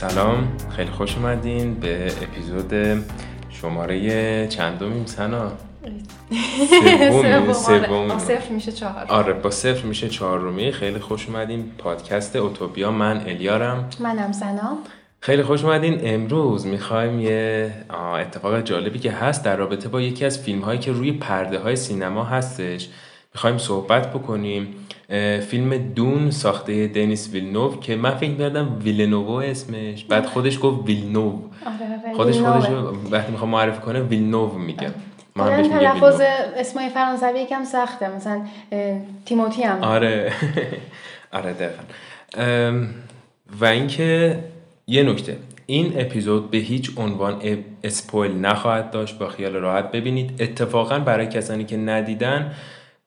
سلام. خیلی خوش اومدین به اپیزود شماره چندمیم سنا؟ سوم سوم با صفر میشه چهار. آره با صفر میشه چهارمی. خیلی خوش اومدین. پادکست اوتوپیا. من الیارم. منم سنا. خیلی خوش اومدین. امروز می‌خوایم یه اتفاق جالبی که هست در رابطه با یکی از فیلم هایی که روی پرده های سینما هستش. می‌خوایم صحبت بکنیم. فیلم دون ساخته دنیس ویلنوو که من فکر می‌کردم ویلنوو اسمش. بعد خودش گفت ویلنوو. آره آره خودش. خودش وقتی می‌خوام معرفی کنه ویلنوو میگه. ما هم کلاً بهش تلفظ. اسمای فرانسوی یکم سخته. مثلا تیموتی هم. آره. آره دقیقا. و اینکه یه نکته. این اپیزود به هیچ عنوان اسپویل نخواهد داشت. با خیال راحت ببینید. اتفاقا برای کسانی که ندیدن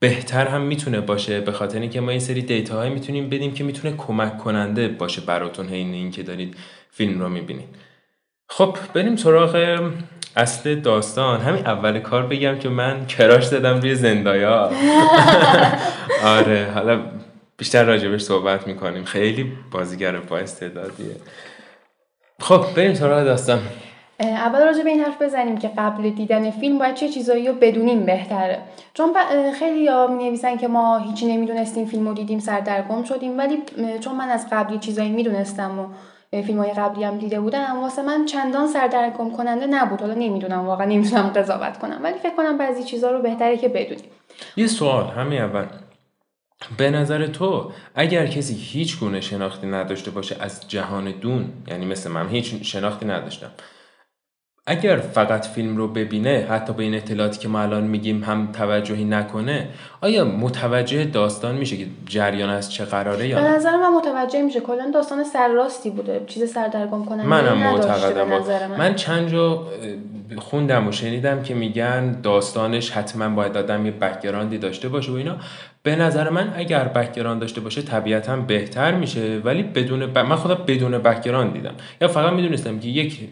بهتر هم می‌تونه باشه به خاطر اینکه ما این سری دیتا های می‌تونیم بدیم که می‌تونه کمک کننده باشه براتون حین اینکه دارید فیلم رو می‌بینید. خب بریم سراغ اصل داستان. همین اول کار بگم که من کراش دادم روی زندایا. آره حالا بیشتر راجبش صحبت می‌کنیم. خیلی بازیگر با استعدادیه. خب بریم سراغ داستان. اول راجع به این حرف بزنیم که قبل دیدن فیلم باید چه چیزایی رو بدونیم بهتره. چون خیلی ها می نویسن که ما هیچی نمی‌دونستیم فیلم رو دیدیم سردرگم شدیم. ولی چون من از قبلی چیزایی می‌دونستم و فیلم های قبلی هم دیده بودم واسه من چندان سردرگم کننده نبود. حالا نمی‌دونم واقعا نمی‌تونم قضاوت کنم. ولی فکر کنم بعضی چیزها رو بهتره که بدونیم. یه سوال همین اول. به نظر تو اگر کسی هیچ گونه شناختی نداشته باشه از جهان دون یعنی مثل من هیچ شناختی نداشتم اگر فقط فیلم رو ببینه حتی به این اطلاعاتی که ما الان میگیم هم توجهی نکنه آیا متوجه داستان میشه که جریان از چه قراره یا به نظر من متوجه میشه. کلا داستان سرراستی بوده. چیز سردرگم کننده منم معتقدم. من. من چند جا خوندم و شنیدم که میگن داستانش حتما باید آدم یه background ی داشته باشه و اینا. به نظر من اگر background داشته باشه طبیعتا بهتر میشه. ولی بدون ب... من خودم بدون background دیدم. یا فقط می‌دونستم که یک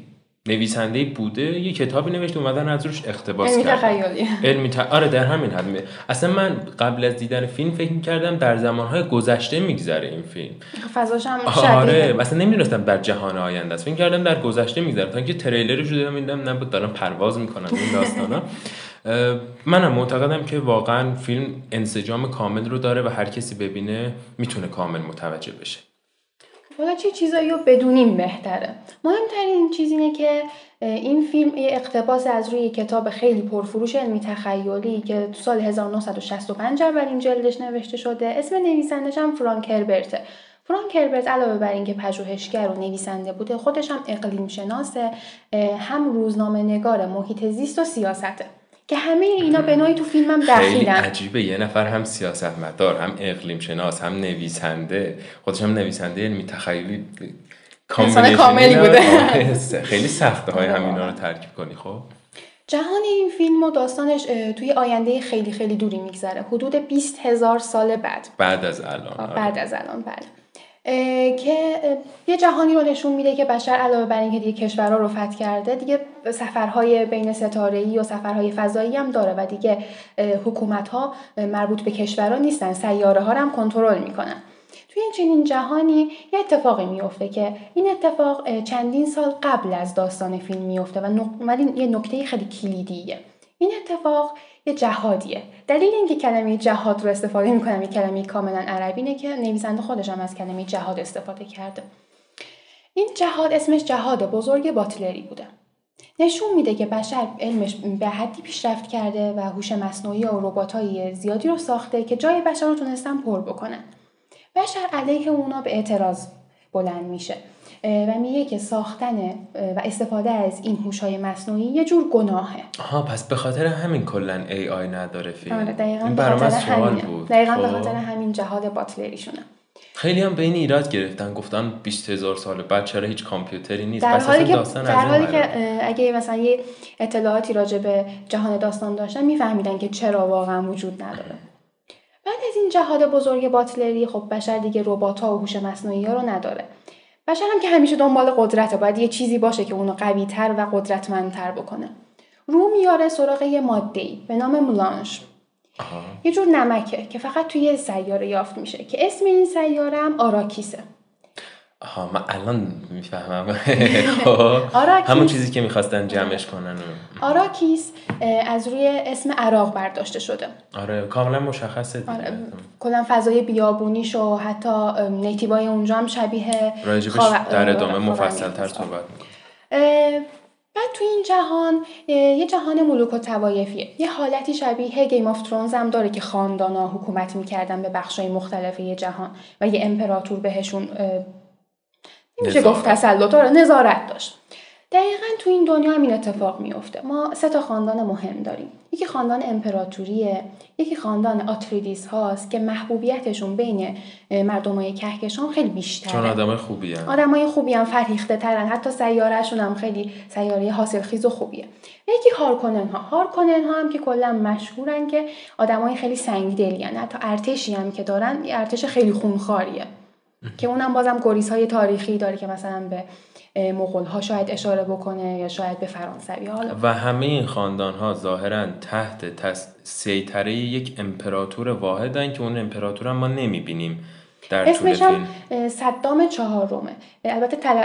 نویسنده بوده یه کتابی نوشته اومدن از روش اقتباس علمی تخیلی. علمی ت... آره در همین حد. اصلا من قبل از دیدن فیلم فکر می‌کردم در زمانهای گذشته میگذره این فیلم. فضاش هم آره مثلا نمی‌دونستم در جهان آینده است. فکر کردم در گذشته میگذره. تا اینکه تریلرش رو دیدم دیدم نه دارن پرواز می‌کنن این داستانا. منم معتقدم که واقعا فیلم انسجام کامل رو داره و هر کسی ببینه می‌تونه کامل متوجه بشه. حالا چه چیزایی رو بدونیم بهتره؟ مهمترین چیز اینه که این فیلم یه اقتباس از روی کتاب خیلی پرفروش علمی تخیلی که تو سال 1965 اولین جلدش نوشته شده. اسم نویسندش هم فرانک هربرته. فرانک هربرت علاوه بر اینکه پژوهشگر و نویسنده بوده خودش هم اقلیم شناسه هم روزنامه نگار محیط زیست و سیاسته. که همه اینا به نوعی تو فیلم هم خیلی دخیلن. عجیبه. یه نفر هم سیاستمدار هم اقلیم شناس هم نویسنده. خودش هم نویسنده علمی تخیلی انسان combination کاملی بوده. آره، خیلی سخته های آره، همینا رو. ترکیب کنی خب؟ جهان این فیلم و داستانش توی آینده خیلی خیلی دوری میگذره. حدود 20 هزار سال بعد. بعد از الان آره. بعد از الان اه، که یه جهانی رو نشون میده که بشر علاوه بر اینکه دیگه کشورها رو فتح کرده دیگه سفرهای بین ستاره‌ای و سفرهای فضایی هم داره و دیگه حکومت ها مربوط به کشورها نیستن سیاره ها رو هم کنترل می‌کنن. توی چنین جهانی یه اتفاقی میفته که این اتفاق چندین سال قبل از داستان فیلم میفته و ولی یه نکته خیلی کلیدیه. این اتفاق یه جهادیه. دلیل اینکه کلمه جهاد رو استفاده می‌کنم یه کلمه کاملا عربی اینه که نویسنده خودش هم از کلمه جهاد استفاده کرده. این جهاد اسمش جهاد بزرگ باتلری بوده. نشون میده که بشر علمش به حدی پیشرفت کرده و هوش مصنوعی و ربات‌های زیادی رو ساخته که جای بشر رو تونستن پر بکنن. بشر علیه اونا به اعتراض بلند میشه. و میگه که ساختن و استفاده از این هوش‌های مصنوعی یه جور گناهه. آها پس به خاطر همین کلا ای آی نداره فیلم. آره دقیقا این خاطر سوال بود. دقیقا به خب. خاطر همین جهاد باتلریشونه خیلی هم به این ایراد گرفتن گفتن 20 هزار سال بعد چرا هیچ کامپیوتری نیست؟ در حالی که در حالی که اگه مثلا یه اطلاعاتی راجع به جهان داستان داشتن میفهمیدن که چرا واقعا وجود نداره. بعد از این جهاد بزرگ باتلری خب بشر دیگه ربات ها و هوش مصنوعی ها رو نداره. بشر هم که همیشه دنبال قدرته باید یه چیزی باشه که اونو قوی تر و قدرتمندتر بکنه. رو میاره سراغ یه ماده به نام ملانش آها. یه جور نمکه که فقط توی سیاره یافت میشه که اسم این سیاره هم آراکیسه. ها من الان می‌فهمم. خب، همون چیزی که می‌خواستن جمعش کنن. آراکیس از روی اسم عراق برداشته شده. آره کاملا مشخصه آره. کلا فضای بیابونیش و حتی نیتیبای اونجا هم شبیه راجبش در ادامه مفصل تر صحبت بعد تو این جهان یه جهان ملوک و توایفیه یه حالتی شبیه گیم آف ترونز هم داره که خاندانا حکومت می‌کردن به بخشای مختلف یه جهان و یه امپراتور بهشون میشه گفت تسلط داره نظارت داشت. دقیقا تو این دنیا هم این اتفاق میفته ما سه تا خاندان مهم داریم. یکی خاندان امپراتوریه یکی خاندان آتریدیس هاست که محبوبیتشون بین مردمای کهکشان خیلی بیشتره. چون آدمای خوبی هم. آدمای خوبی هم فرهیخته ترن حتی سیارهشون هم خیلی سیاره حاصل خیز و خوبیه. یکی هارکونن ها هارکونن ها هم که کلا مشهورن که آدمای خیلی سنگدلی حتی ارتشی هم که دارن ارتش خیلی خونخواریه. که اونم بازم گریز های تاریخی داره که مثلا به مغول ها شاید اشاره بکنه یا شاید به فرانسوی. حالا و همه این خاندان ها ظاهرا تحت تس... سیطره یک امپراتور واحدن که اون امپراتور هم ما نمی‌بینیم در اسمش هم صدام چهارمه. البته تل...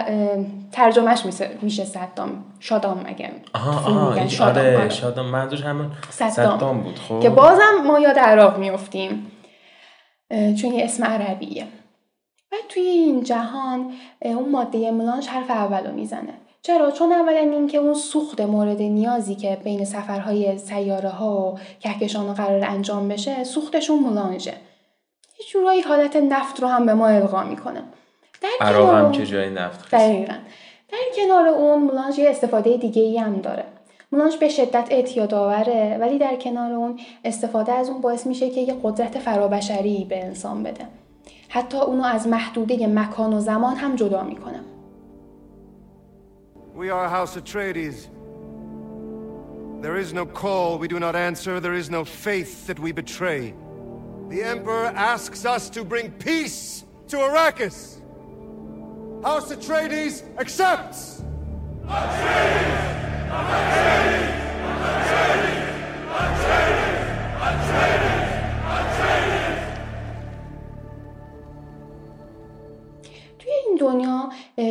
ترجمهش میشه صدام شادام اگه آها آها شادام آره, آره. شادام منظورش همون صدام. صدام بود خب. که بازم ما یاد عراق میفتیم چون یه اسم عربیه. توی این جهان اون ماده ملانش حرف اولو می‌زنه. چرا؟ چون اولا اینکه اون سوخت مورد نیازی که بین سفرهای سیاره ها و کهکشان قرار انجام بشه سوختشون ملانژه یه جورایی حالت نفت رو هم به ما القا می‌کنه. در هم که جای نفت دقیقا. در کنار اون مولانج یه استفاده دیگه ای هم داره. مولانج به شدت اعتیاد آوره ولی در کنار اون استفاده از اون باعث میشه که یه قدرت فرابشری به انسان بده. حتی اونو از محدوده مکان و زمان هم جدا می‌کنه We are House Atreides. There is no call we do not answer. There is no faith that we betray. The Emperor asks us to bring peace to Arrakis. House Atreides accepts! Atreides! Atreides!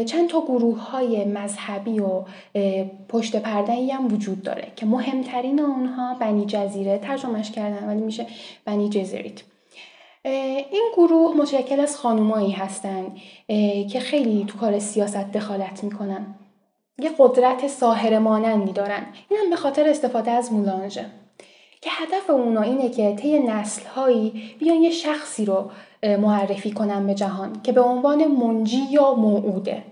چند تا گروه های مذهبی و پشت پرده هم وجود داره که مهمترین اونها بنی جزیره ترجمهش کردن ولی میشه بنی جزیریت این گروه متشکل از خانومایی هستن که خیلی تو کار سیاست دخالت می‌کنن. یه قدرت ساهر مانندی دارن. این هم به خاطر استفاده از مولانژه. که هدف اونا اینه که طی نسلهایی بیان یه شخصی رو معرفی کنن به جهان که به عنوان منجی یا موعوده.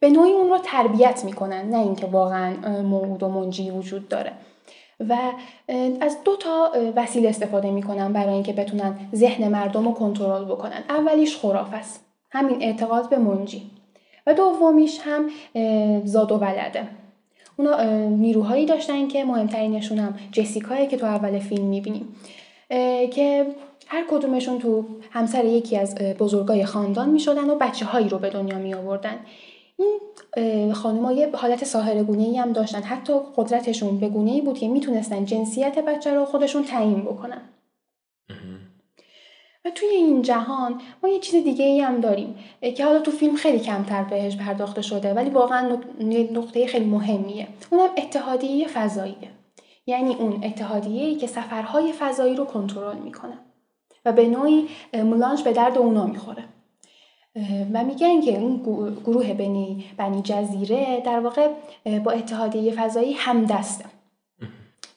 به نوعی اون رو تربیت می‌کنن نه اینکه واقعا موعود و منجی وجود داره. و از دو تا وسیله استفاده می‌کنن برای اینکه بتونن ذهن مردم رو کنترل بکنن. اولیش خراف است. همین اعتقاد به منجی. و دومیش هم زاد و ولده. اونا نیروهایی داشتن که مهمترینشون هم جسیکایی که تو اول فیلم می‌بینیم که هر کدومشون تو همسر یکی از بزرگای خاندان می شدن و بچه هایی رو به دنیا می آوردن این خانم یه حالت ساهر گونه هم داشتن. حتی قدرتشون به گونه ای بود که می‌تونستن جنسیت بچه رو خودشون تعیین بکنن. و توی این جهان ما یه چیز دیگه ای هم داریم که حالا تو فیلم خیلی کمتر بهش پرداخته شده ولی واقعا نقطه خیلی مهمیه. اونم اتحادیه فضاییه. یعنی اون اتحادیه ای که سفرهای فضایی رو کنترل می‌کنه. و به نوعی به درد اونا می‌خوره. و میگن که اون گروه بنی بنی جزریت در واقع با اتحادیه فضایی همدسته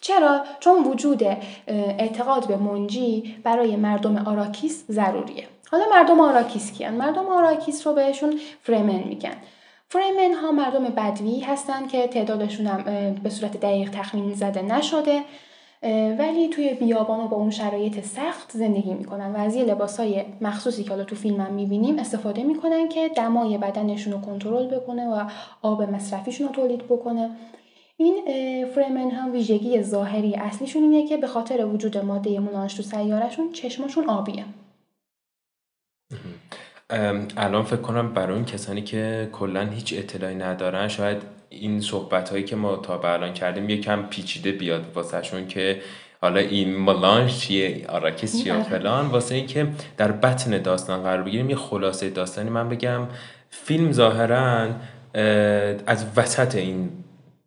چرا؟ چون وجود اعتقاد به منجی برای مردم آراکیس ضروریه. حالا مردم آراکیس کیان؟ مردم آراکیس رو بهشون فرمن میگن. فرمن ها مردم بدوی هستن که تعدادشون هم به صورت دقیق تخمین زده نشده. ولی توی بیابان و با اون شرایط سخت زندگی می‌کنن و از یه لباس های مخصوصی که حالا تو فیلم هم می‌بینیم استفاده می‌کنن که دمای بدنشون رو کنترل بکنه و آب مصرفیشون رو تولید بکنه. این فرمن هم ویژگی ظاهری اصلیشون اینه که به خاطر وجود ماده مولانش تو سیارشون چشمشون آبیه. الان فکر کنم برای اون کسانی که کلا هیچ اطلاعی ندارن شاید این صحبت هایی که ما تا به الان کردیم یکم پیچیده بیاد واسهشون که حالا این ملانش چیه آراکیس چیه فلان. واسه اینکه در بطن داستان قرار بگیریم یه خلاصه داستانی من بگم. فیلم ظاهرا از وسط این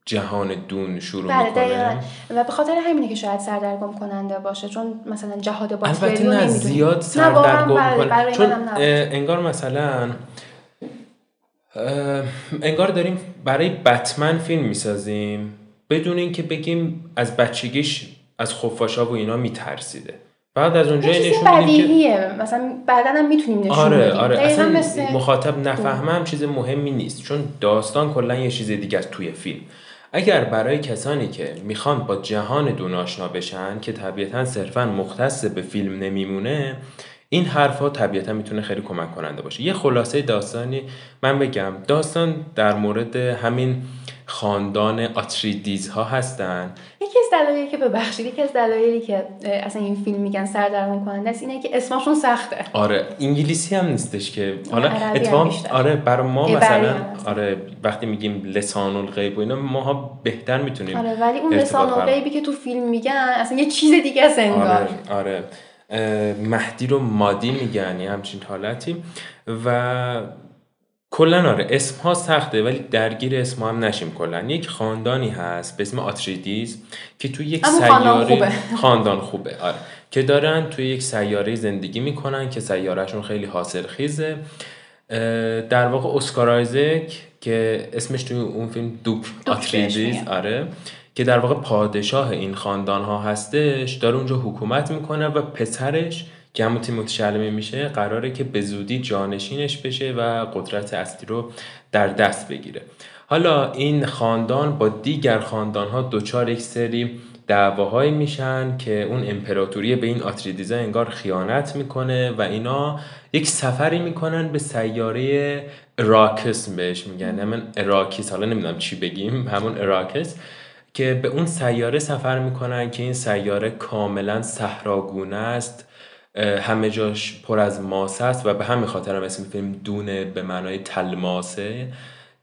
جهان دون شروع بله می‌کنه. و به خاطر همینه که شاید سردرگم کننده باشه چون مثلا جهاد البته باکتریو نه زیاد سردرگم بله، برای چون انگار مثلا انگار داریم برای بتمن فیلم می‌سازیم. بدون اینکه بگیم از بچگیش از خفاشا و اینا میترسیده. بعد از اونجا نشون که مثلا بعدا هم می‌تونیم نشون آره بدیم. آره اصلا مثل مخاطب نفهمه هم چیز مهمی نیست چون داستان کلا یه چیز دیگه است توی فیلم. اگر برای کسانی که می‌خوان با جهان دون آشنا بشن که طبیعتا صرفا مختص به فیلم نمیمونه این حرفها طبیعتا می‌تونه خیلی کمک کننده باشه. یه خلاصه داستانی من بگم. داستان در مورد همین خاندان آتریدیز ها هستن. یکی از دلایلی که ببخشید یکی از دلایلی که اصلا این فیلم میگن سردرگم کننده است اینه که اسمشون سخته. آره انگلیسی هم نیستش که. حالا اتفاقا. آره برای ما مثلا. آره وقتی میگیم لسان الغیب و اینا ماها بهتر می‌تونیم آره ولی اون لسان برقرار- غیبی که تو فیلم میگن اصلا یه چیز دیگه است انگار. آره آره. مهدی رو مادی میگن یه همچین حالتی. و کلا آره اسم ها سخته ولی درگیر اسم هم نشیم کلا یک خاندانی هست به اسم آتریدیز که توی یک اما خاندان سیاره خوبه. خاندان خوبه آره. که دارن توی یک سیاره زندگی می‌کنن که سیارهشون خیلی حاصل خیزه اه، در واقع اسکار آیزک که اسمش توی اون فیلم دوک بهش آتریدیز. آره. که در واقع پادشاه این خاندان ها هستش داره اونجا حکومت می‌کنه و پسرش که همون تیموتی شلمی میشه قراره که به زودی جانشینش بشه و قدرت اصلی رو در دست بگیره. حالا این خاندان با دیگر خاندان ها دچار یک سری دعواهایی میشن که اون امپراتوری به این آتریدیزا انگار خیانت می‌کنه و اینا یک سفری می‌کنن به سیاره اراکس بهش میگن. همون اراکیس حالا نمی‌دونم چی بگیم همون اراکس که به اون سیاره سفر می‌کنن که این سیاره کاملا صحراگونه است همه جاش پر از ماسه است و به همین خاطر هم اسم فیلم Dune ه به معنای تلماسه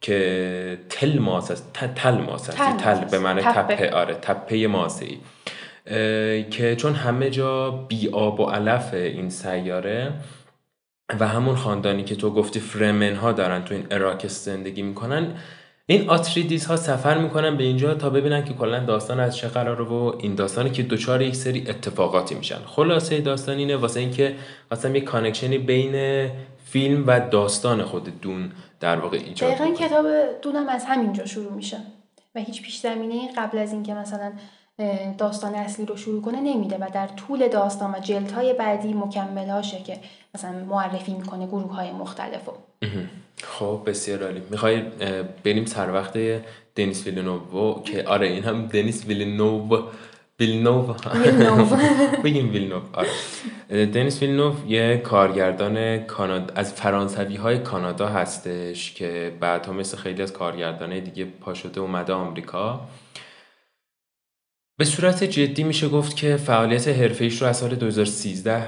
که تل ماسه است تل ماسه است تل ماسه به معنای. تپه تپه. آره تپه ماسه ای که چون همه جا بی آب و علف این سیاره و همون خاندانی که تو گفتی فرمن ها دارن تو این اراکس زندگی می‌کنن این آتریدیس ها سفر می‌کنن به اینجا تا ببینن که کلا داستان از چه قراره و این داستانی که دچار یک سری اتفاقاتی میشن خلاصه داستان اینه واسه اینکه مثلا یک connection ی بین فیلم و داستان خود Dune در واقع ایجاد دقیقا. کتاب Dune م از همینجا شروع میشه و هیچ پیش زمینه قبل از اینکه مثلا داستان اصلی رو شروع کنه نمیده و در طول داستان و جلدهای بعدی مکملاشه که مثلا معرفی می‌کنه گروه های مختلف خب بسیار عالی. می‌خوای بریم سر وقت دنیس ویلنوو که آره این هم دنیس ویلنوو ویلنوو. بگیم ویلنوو آره. دنیس ویلنوو یه کارگردان کانادا از فرانسوی های کانادا هستش که بعدها مثل خیلی از کارگردانه دیگه پا شده اومده آمریکا. به صورت جدی میشه گفت که فعالیت حرفه‌ایش رو از سال 2013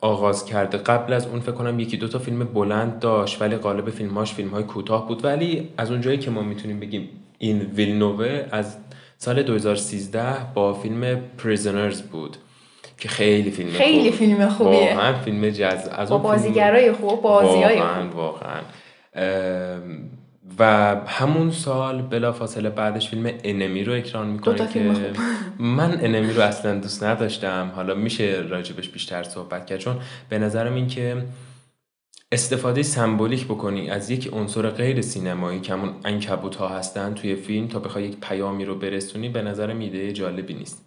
آغاز کرده. قبل از اون فکر کنم یکی دو تا فیلم بلند داشت ولی قالب فیلمهاش فیلمهای کوتاه بود. ولی از اونجایی که ما می‌تونیم بگیم این ویلنوه از سال 2013 با فیلم Prisoners بود که خیلی فیلم خیلی خوب- فیلم خوبیه. واقعا فیلم جز از با بازیگرای خوب بازیای واقعا واقعا. و همون سال بلافاصله بعدش فیلم Enemy رو اکران می‌کنه که فیلم خوب. من Enemy رو اصلا دوست نداشتم. حالا میشه راجع بهش بیشتر صحبت کرد. چون به نظرم این که استفاده سمبولیک بکنی از یک عنصر غیر سینمایی که همون عنکبوت ها هستن توی فیلم تا بخوای یک پیامی رو برسونی به نظرم ایده جالبی نیست.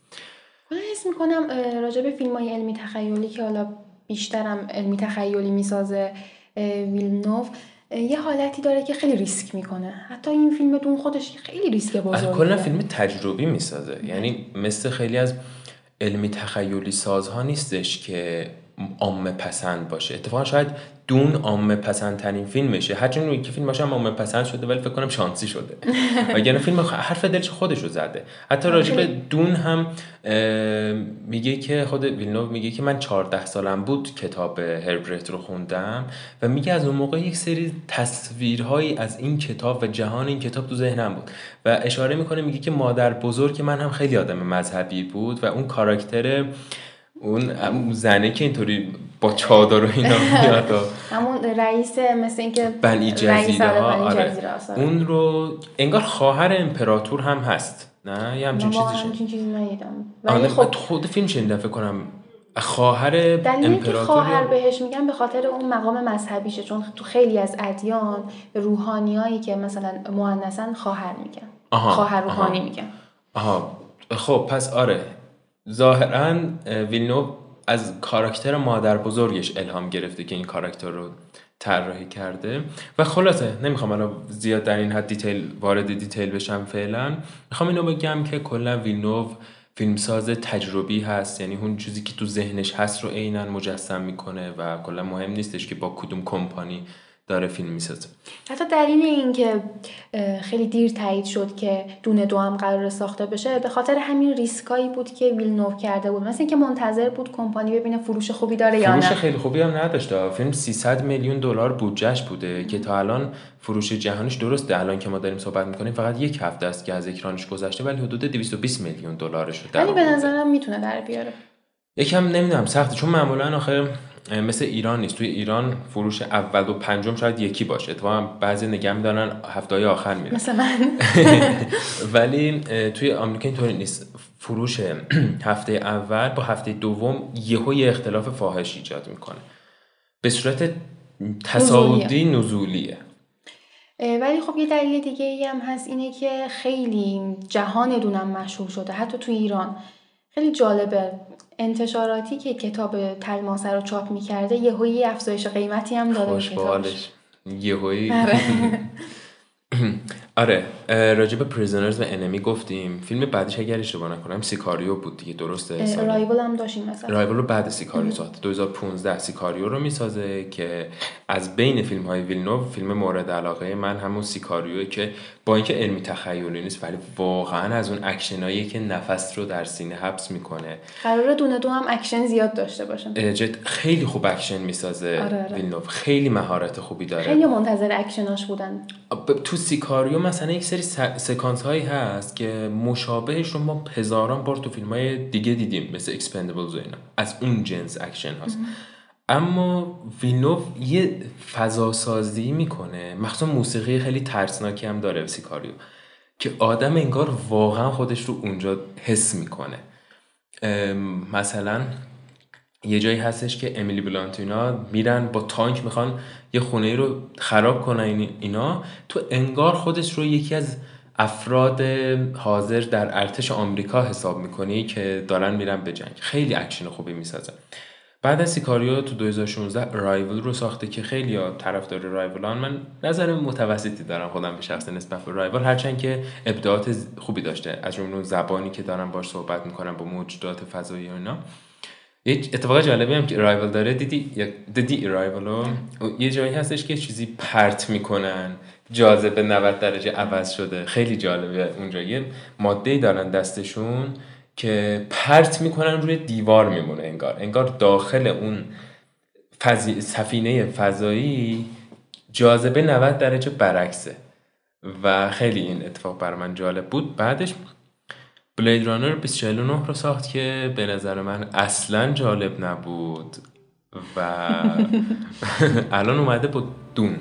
من حس می‌کنم راجع به فیلم های علمی تخیلی که حالا بیشترم علمی تخیلی می‌سازه ویلنوف یه حالتی داره که خیلی ریسک می‌کنه حتی این فیلم دون خودش خیلی ریسک از بزرگی کلا. فیلم تجربی می‌سازه یعنی مثل خیلی از علمی تخیلی سازها نیستش که عامه پسند باشه. اتفاقا شاید دون عامه پسند ترین فیلمشه هرچند که فیلمش هم عامه پسند شده ولی فکر کنم شانسی شده. وگرنه فیلم حرف دلش خودش رو زده. حتی راجع به دون هم میگه که خود ویلنوف میگه که من 14 سالم بود کتاب هربرت رو خوندم و میگه از اون موقع یک سری تصویرهایی از این کتاب و جهان این کتاب تو ذهنم بود. و اشاره می‌کنه میگه که مادر بزرگ من هم خیلی آدم مذهبی بود و اون کاراکتر اون زنه که اینطوری با چادر و اینا میاد همون رئیس مثل اینکه بنی جزیره ها آره. آره. اون رو انگار خواهر امپراتور هم هست. نه؟ یه همچین چیزی چیزی ندیدم. ولی خب خود فیلم شنیدم فکر کنم خواهر دلیلی که خواهر امپراتور بهش میگن به خاطر اون مقام مذهبیشه چون تو خیلی از ادیان روحانیایی که مثلا مؤنثن خواهر میگن. خواهر روحانی آها. میگن. آها خب پس آره. ظاهرا ویلنو از کاراکتر مادر بزرگش الهام گرفته که این کاراکتر رو طراحی کرده. و خلاصه نمی‌خوام الان زیاد در این حد detail وارد detail بشم فعلا. می‌خوام اینو بگم که کلا ویلنوو فیلمساز تجربی هست. یعنی اون چیزی که تو ذهنش هست رو عینا مجسم می‌کنه و کلا مهم نیستش که با کدوم کمپانی داره فیلم می‌سازه. حتی دلیل این که خیلی دیر تایید شد که دونه دو هم قرار ساخته بشه به خاطر همین ریسکایی بود که ویلنوو کرده بود. مثل اینکه منتظر بود کمپانی ببینه فروش خوبی داره یا فروش نه. خیلی خوبی هم نداشته فیلم 300 میلیون دلار بودجهش بوده که تا الان فروش جهانیش درسته. الان که ما داریم صحبت می‌کنیم فقط یک هفته است که از اکرانش گذشته ولی حدود 220 میلیون دلارش رو در ولی به. نظرم می‌تونه در بیاره. یکم نمی‌دونم سخته چون معمولا آخه مثل ایران نیست. توی ایران فروش اول و پنجم شاید یکی باشه. اتفاقا بعضی نگه میدارن هفته های آخر میره. مثل من. ولی توی آمریکا اینطوری نیست. فروش هفته اول با هفته دوم یهو یه اختلاف فاحش ایجاد می‌کنه. به صورت تصاعدی نزولیه. ولی خب یه دلیل دیگه ای هم هست. اینه که خیلی جهان دونم مشهور شده. حتی تو ایران. خیلی جالبه. انتشاراتی که کتاب تلماسه رو چاپ می‌کرده یه یه افزایش قیمتی هم داده به کتابش. بالش یهویی آره. به Prisoners و Enemy گفتیم. فیلم بعدش اگر اشتباه نکنم Sicario بود دیگه درسته؟ رایول هم داشتیم مثلا. Arrival رو بعد Sicario ساخت. 2015 Sicario رو می‌سازه که از بین فیلم های ویلنو فیلم مورد علاقه من همون Sicario ه که با اینکه علمی تخیلی نیست ولی واقعا از اون اکشنایی که نفس رو در سینه حبس می‌کنه. قراره دونه دو هم اکشن زیاد داشته باشه جدا خیلی خوب اکشن می‌سازه آره، آره. خیلی مهارت خوبی داره. خیلی منتظر اکشناش بودن. تو Sicario مثلا یک سری سکانس هایی هست که مشابهش رو ما هزاران بار تو فیلم های دیگه دیدیم مثل Expendables و اینا. از اون جنس اکشن هست اما ویلنوف یه فضا سازی می‌کنه. مخصوصا موسیقی خیلی ترسناکی هم داره Sicario که آدم انگار واقعا خودش رو اونجا حس می‌کنه. مثلا یه جایی هستش که امیلی بلانت اینا میرن با تانک می‌خوان یه خونه رو خراب کنن این- اینا. تو انگار خودش رو یکی از افراد حاضر در ارتش آمریکا حساب می‌کنی که دارن میرن به جنگ. خیلی اکشن خوبی می‌سازه بعد از Sicario تو 2016 رایول رو ساخته که خیلی طرفدار رایولان من نظر متوسطی دارم خودم به شخصه نسبت به رایول هرچند که ابداعات خوبی داشته. از جمله زبانی که دارن باش صحبت می‌کنن با موجودات فضایی و اینا. یه اتفاق جالبی هم که رایول داره دیدی؟ دیدی رو؟ یه جایی هستش که چیزی پرت می‌کنن. جاذبه 90 درجه عوض شده. خیلی جالبه اونجا. یه ماده دارن دستشون که پرت می‌کنن روی دیوار میمونه انگار. انگار داخل اون فضی... سفینه فضایی جاذبه 90 درجه برعکسه. و خیلی این اتفاق برای من جالب بود. بعدش بلید رانر 2049 رو ساخت که به نظر من اصلا جالب نبود و الان اومده با دون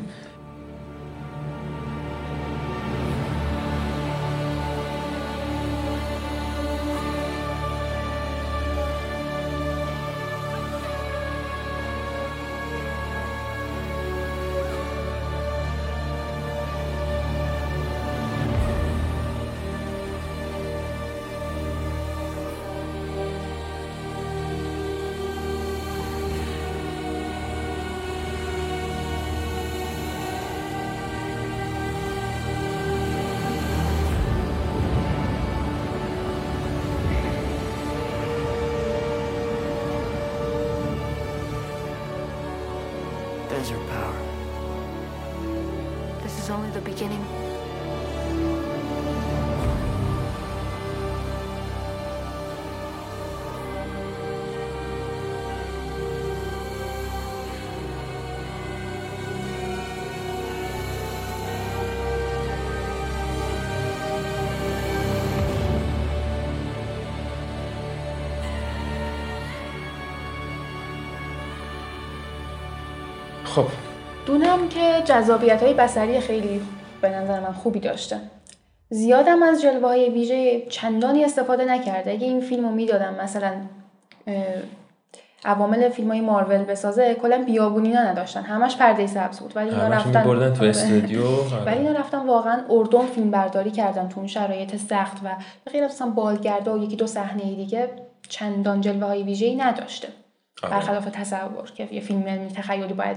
خب. دونم که جذابیت های بسری خیلی به نظر من خوبی داشته زیادم از جلوه های ویژه چندانی استفاده نکرده. اگه این فیلم رو می‌دادم مثلا عوامل فیلم های مارول بسازه کلا بیابونی نداشتن. همش پرده سبز بود. ولی اینا رفتن تو آره. استودیو؟ ولی اینا رفتن واقعا اردن فیلم برداری کردن تو اون شرایط سخت و غیر از مثلا بالگردا و یکی دو صحنه دیگه چندان جلوه های ویژه‌ای نداشته. آره. برخلاف تصور که یه فیلم علمی تخیلی باید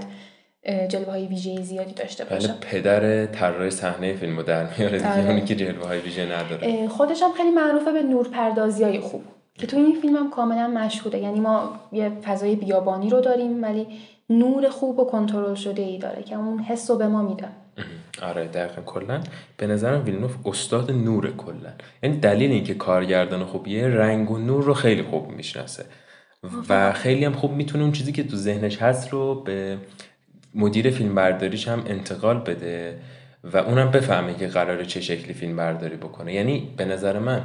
جلوه های ویژه زیادی داشته بله باشه. پدر طراح صحنه فیلمو در میاره دیگه آره. اونی که جلوه های ویژه نداره. خودش هم خیلی معروفه به نورپردازی های خوب. که تو این فیلم هم کاملا مشهوده. یعنی ما یه فضای بیابانی رو داریم ولی نور خوب و کنترل شده ای داره که اون حس رو به ما میده. آره دقیقا. کلا به نظرم ویلنوف استاد نور کلا. یعنی دلیل اینکه کارگردان خوبیه رنگ و نور رو خیلی خوب می‌شناسه. و خیلی هم خوب می‌تونه اون چیزی که تو ذهنش هست رو به مدیر فیلم برداریش هم انتقال بده و اونم بفهمه که قراره چه شکلی فیلم برداری بکنه. یعنی به نظر من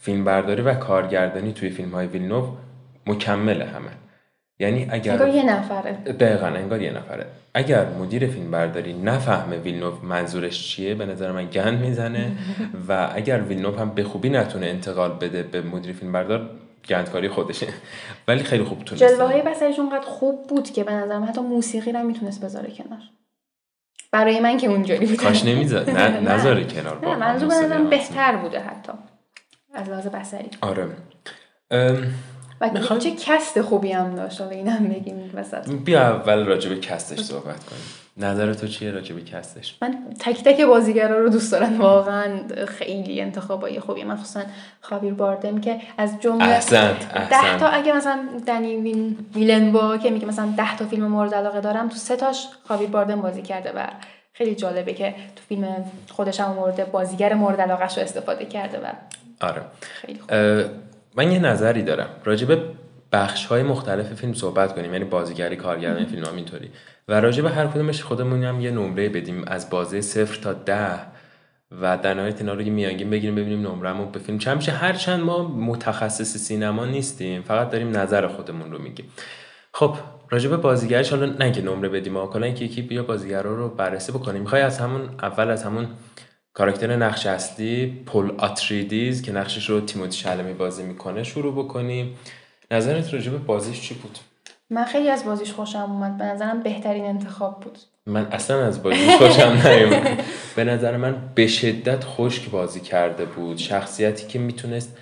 فیلم برداری و کارگردانی توی فیلم های ویلنوف مکمله همه. یعنی اگر انگار یه نفره. دقیقا انگار یه نفره. اگر مدیر فیلم برداری نفهمه ویلنوف منظورش چیه به نظر من گند می‌زنه و اگر ویلنوف هم به خوبی نتونه انتقال بده به مدیر فیلم بردار گندکاری خودشه ولی خیلی خوب تونسته جلوه های بسریش اونقدر خوب بود که به نظر من حتی موسیقی رو می‌تونست بذاره کنار. برای من که اونجوری بود. کاش نمی‌زد. نه نذاره کنار. نه منظور به نظرم بهتر بوده حتی از لحاظ بسری آره. و میخوام- چه کست خوبی هم داشت. حالا اینم بگیم وسط. بیا اول راجع به کستش صحبت کنیم. نظر تو چیه راجع به کستش؟ من تک تک بازیگرا رو دوست دارم. واقعا خیلی انتخابای خوبی. من خصوصا خاویر باردم که از جمله احسنت ده تا اگه مثلا دنی وین ویلن با که میگه مثلا ده تا فیلم مورد علاقه دارم تو سه تاش خاویر باردم بازی کرده و خیلی جالبه که تو فیلم خودش هم مورد بازیگر مورد علاقهش رو استفاده کرده و آره. خیلی خوب. من یه نظری دارم. راجع به بخش های مختلف فیلم صحبت کنیم. یعنی بازیگری کارگردانی فیلم هم اینطوری. و راجع به هر کدومش خودمون هم یه نمره بدیم. از بازه صفر تا ده و در نهایت اینا رو یه میانگین بگیریم ببینیم نمرمون به فیلم. چند میشه هرچند ما متخصص سینما نیستیم. فقط داریم نظر خودمون رو میگیم. خب راجع به بازیگرش حالا نه که نمره بدیم ها. کلا اینکه یکی بیا بازیگرا رو بررسی بکنیم. می‌خوای از همون اول از همون کاراکتر نقش اصلی پل آتریدیز که نقشش رو تیموتی شلمی بازی می‌کنه شروع بکنیم. نظرت راجع به بازیش چی بود؟ من خیلی از بازیش خوشم اومد. به نظرم بهترین انتخاب بود. من اصلا از بازی خوشم نیومد. به نظر من به شدت خشک بازی کرده بود. شخصیتی که می‌تونست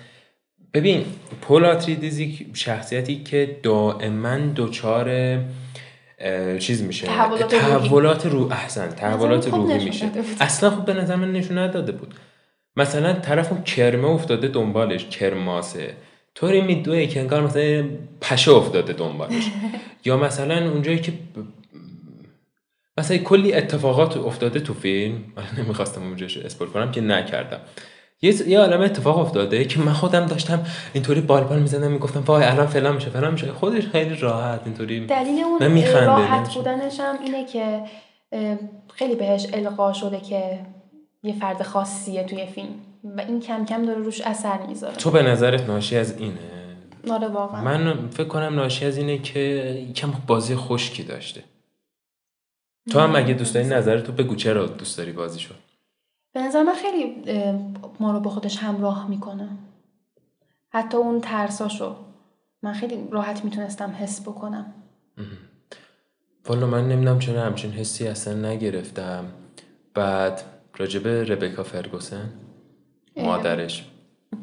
ببین پول آتریدیز شخصیتی که دائما دچار چیز میشه. تحولات روحی. رو احسن تحولات روحی میشه. اصلا خوب به نظر من نشون نداده بود. مثلا طرف اون کرمه افتاده دنبالش کرماسه. طوری میدوه که انگار مثلا پشه افتاده دنبالش. یا مثلا اونجایی که مثلا کلی اتفاقات افتاده تو فیلم. من نمی‌خواستم اونجاش اسپورت کنم که نکردم. یه یه عالم اتفاق افتاده که من خودم داشتم اینطوری بال بال می‌زدم می‌گفتم وای الان فلان میشه فلان میشه. خودش خیلی راحت اینطوری دلیل من اون می‌خنده، راحت. بودنش هم اینه که خیلی بهش القا شده که یه فرد خاصیه توی فیلم و این کم کم داره روش اثر می‌ذاره. تو به نظرت ناشی از اینه؟ آره واقعا. من فکر کنم ناشی از اینه که یکم بازی خشکی داشته. تو هم اگه دوست داری نظر تو بگو چرا دوست داری بازیشو؟ به نظر من خیلی ما رو با خودش همراه می‌کنه. حتی اون ترساشو من خیلی راحت می‌تونستم حس بکنم. والا من نمی‌دونم چرا همچین حسی اصلا نگرفتم. بعد راجبه ربکا فرگوسن مادرش.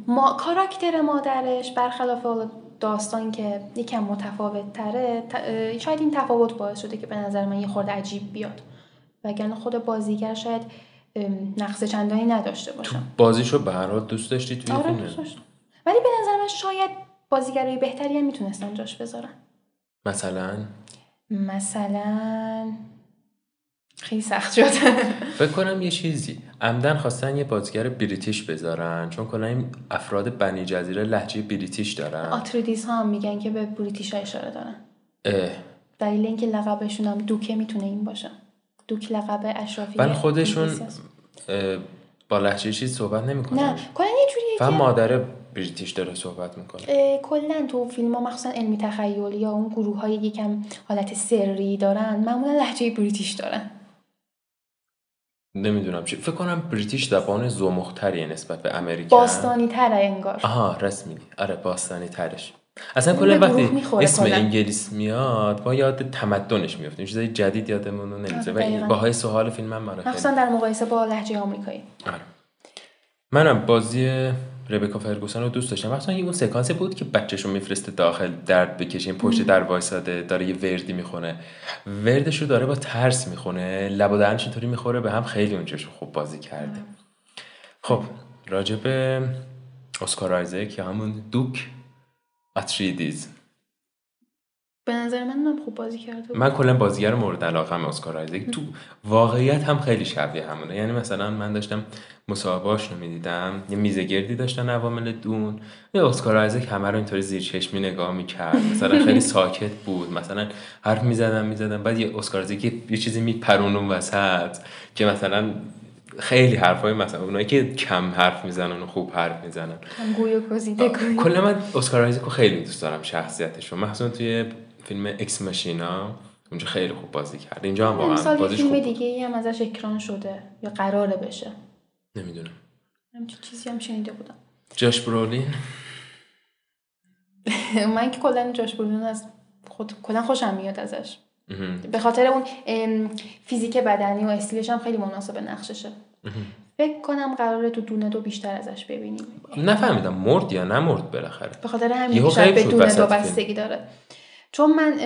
ما کاراکتر مادرش برخلاف داستان که یکم متفاوت تره شاید این تفاوت باعث شده که به نظر من یه خورده عجیب بیاد. وگرنه خود بازیگر شاید نقص چندانی نداشته باشم. بازیشو به هر حال دوست داشتی توی آره دوست داشتم. ولی به نظر من شاید بازیگرای بهتری هم می‌تونستن جاش بذارن. مثلا؟ مثلا خیلی سخت شد. فکر کنم یه چیزی. عمدن خواستن یه بازیگر بریتیش بذارن چون کلا این افراد بنی جزیره لهجه بریتیش دارن. آتریدیس ها هم میگن که به بریتیش ها اشاره دارن. اه. دلیل اینکه لقبشون هم دوکه می‌تونه این باشه. دوک لقب اشرافی ولی خودشون با لهجه چیز صحبت نمی‌کنن. نه کلا یه جوریه فقط که مادره بریتیش داره صحبت می‌کنه. کلا تو فیلم ها مخصوصا علمی تخیلی یا اون گروه های یکم حالت سری دارن معمولا لحجه بریتیش دارن. نمی‌دونم چی. فکر کنم بریتیش زبان زمختریه نسبت به امریکا باستانی تره انگار. آها راست میگی آره باستانی ترش اصلا اون کلا وقتی اسم. انگلیس میاد ما یاد تمدنش میفتیم چیزای جدید یادمون نمیزه و. باهای سوال فیلم هم آره خیلی. مخصوصا در مقایسه با لحجه آمریکایی. آره. منم بازی ربکا فرگوسن رو دوست داشتم. مثلا اون سکانسی بود که بچهش رو میفرسته داخل درد بکشین پشت در وایساده داره یه وردی می‌خونه. وردش رو داره با ترس می‌خونه. لب و دهنش اینطوری می‌خوره؟ به هم خیلی اونجاش خوب بازی کرده. خب راجع به اسکار آیزک یا همون دوک. اتریدیز به نظر من هم خوب بازی کرده. من کلا بازیگر مورد علاقه هم اسکار آیزک تو واقعیت هم خیلی شبیه همونه. یعنی مثلا من داشتم مصاحبهاش رو می‌دیدم. یه میزه گردی داشتن عوامل دون. یه اسکار آیزک همه رو اینطوری زیر چشمی نگاه می‌کرد. مثلا خیلی ساکت بود. مثلا حرف می‌زدم می‌زدم. بعد یه اسکار آیزک یه- یه چیزی میپرون اون وسط که مثلا خیلی حرفای مثلا اونایی که کم حرف می‌زنن و خوب حرف می‌زنن. گوی و گزیده کلا من اسکار آیزک رو خیلی دوست دارم شخصیتش رو مخصوصا توی فیلم اکس ماشینا اونجا خیلی خوب بازی کرد. اینجا هم واقعا بازیش فیلم خوب دیگه هم ازش اکران شده. یا قراره بشه. نمی‌دونم. همچین چیزی هم شنیده بودم. جاش برولین؟ من که کلا جاش برولین از خود کلا خوشم میاد ازش. به خاطر اون فیزیک بدنی و استیلش هم خیلی مناسب نقششه. فکر کنم قراره تو دونه دو بیشتر ازش ببینیم. نفهمیدم مرد یا نمرد بالاخره. به خاطر همین شاید به دونه دو. بستگی داره. چون من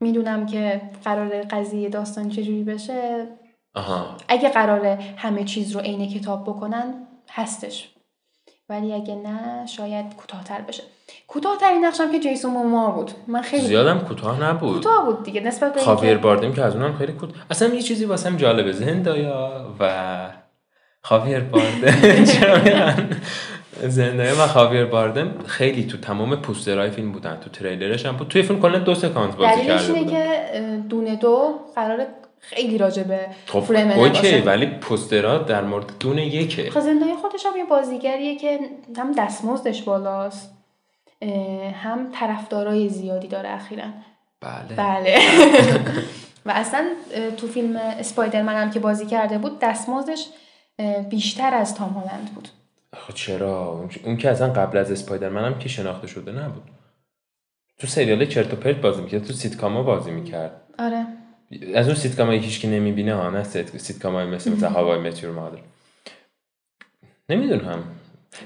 می‌دونم که قرار قضیه داستان چجوری بشه. آها. اگه قراره همه چیز رو عین کتاب بکنن هستش. ولی اگه نه شاید کوتاهتر بشه. کوتاهترین نقشم که جیسون موما بود. من خیلی زیادم کوتاه نبود. کوتاه بود دیگه نسبت به خاویر باردم که از اونم خیلی کوتاه اصلا یه چیزی واسم جالبه زندایا و خاویر باردم؟ زندایا و خاویر باردم خیلی تو تمام پوسترهای فیلم بودن تو تریلرش هم بود. توی فیلم کلا دو سکانس بازی دلیلش کرده اینه بودن. که دونه دو قرار خیلی راجع به خب اوکی ولی پوسترها در مورد دون یکه. خب زندانی خودش هم یه بازیگریه که هم دستمزدش بالاست. هم طرفدارای زیادی داره اخیرا. بله. بله. و اصلا تو فیلم اسپایدرمن هم که بازی کرده بود دستمزدش اه، بیشتر از تام هالند بود. خب چرا؟ اون- که اصلا قبل از اسپایدرمن هم که شناخته شده نبود. تو سریال چرت و پرت بازی می‌کرد تو سیتکاما بازی می‌کرد. آره. از اون سیتکام هیچ کی نمی‌بینه ها نه sit sitcom های مثل مثل How I Met Your Mother نمی‌دونم.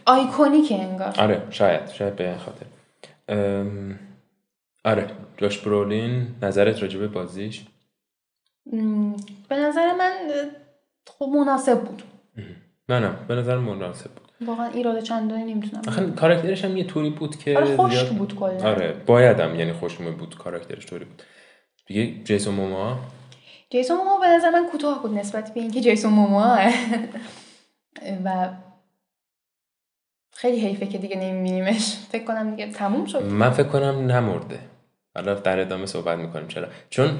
iconic انگار. آره شاید شاید به این خاطر. ام، آره جاش برولین نظرت راجع به بازیش؟ م، به نظر من خب مناسب بود. منم به نظر مناسب بود. واقعا ایراد چندانی نمی‌تونم آخه کاراکترش هم یه طوری بود که آره زیاد- بود کلا. آره بایدم یعنی خوشمه بود کاراکترش طوری بود. دیگه جیسون موما جیسون مومو به نظر من کوتاه بود نسبت به اینکه جیسون مومو. و خیلی حیفه که دیگه نمیبینیمش. فکر کنم دیگه تموم شد. من فکر کنم نمرده. حالا در ادامه صحبت می‌کنیم. چرا؟ چون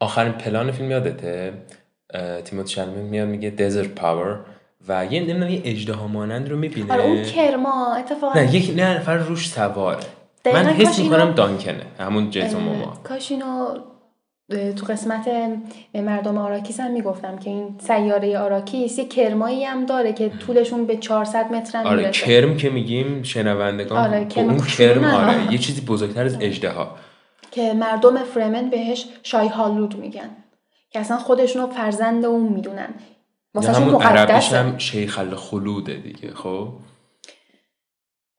آخرین پلان فیلم یادته؟ تیموت شلمن میاد میگه دزر پاور و یه نمی‌دونم یه اجدها مانند رو می‌بینه. آره اون کرما اتفاقا. نه یک نه نفر روش سواره. من حس می‌کنم دانکنه همون جیسون موما. کاش اینو تو قسمت مردم آراکیس هم می‌گفتم که این سیاره آراکیس یه کرمایی هم داره که طولشون به 400 متر هم آره می‌رسه. کرم که میگیم شنوندگان آره، خب کرم اون کرم. آره یه چیزی بزرگتر از اژدها که مردم فرمن بهش شای هالود میگن که اصلا خودشونو فرزند اون می‌دونن. واسه همون عربیش هم شیخ الخلوده دیگه خب؟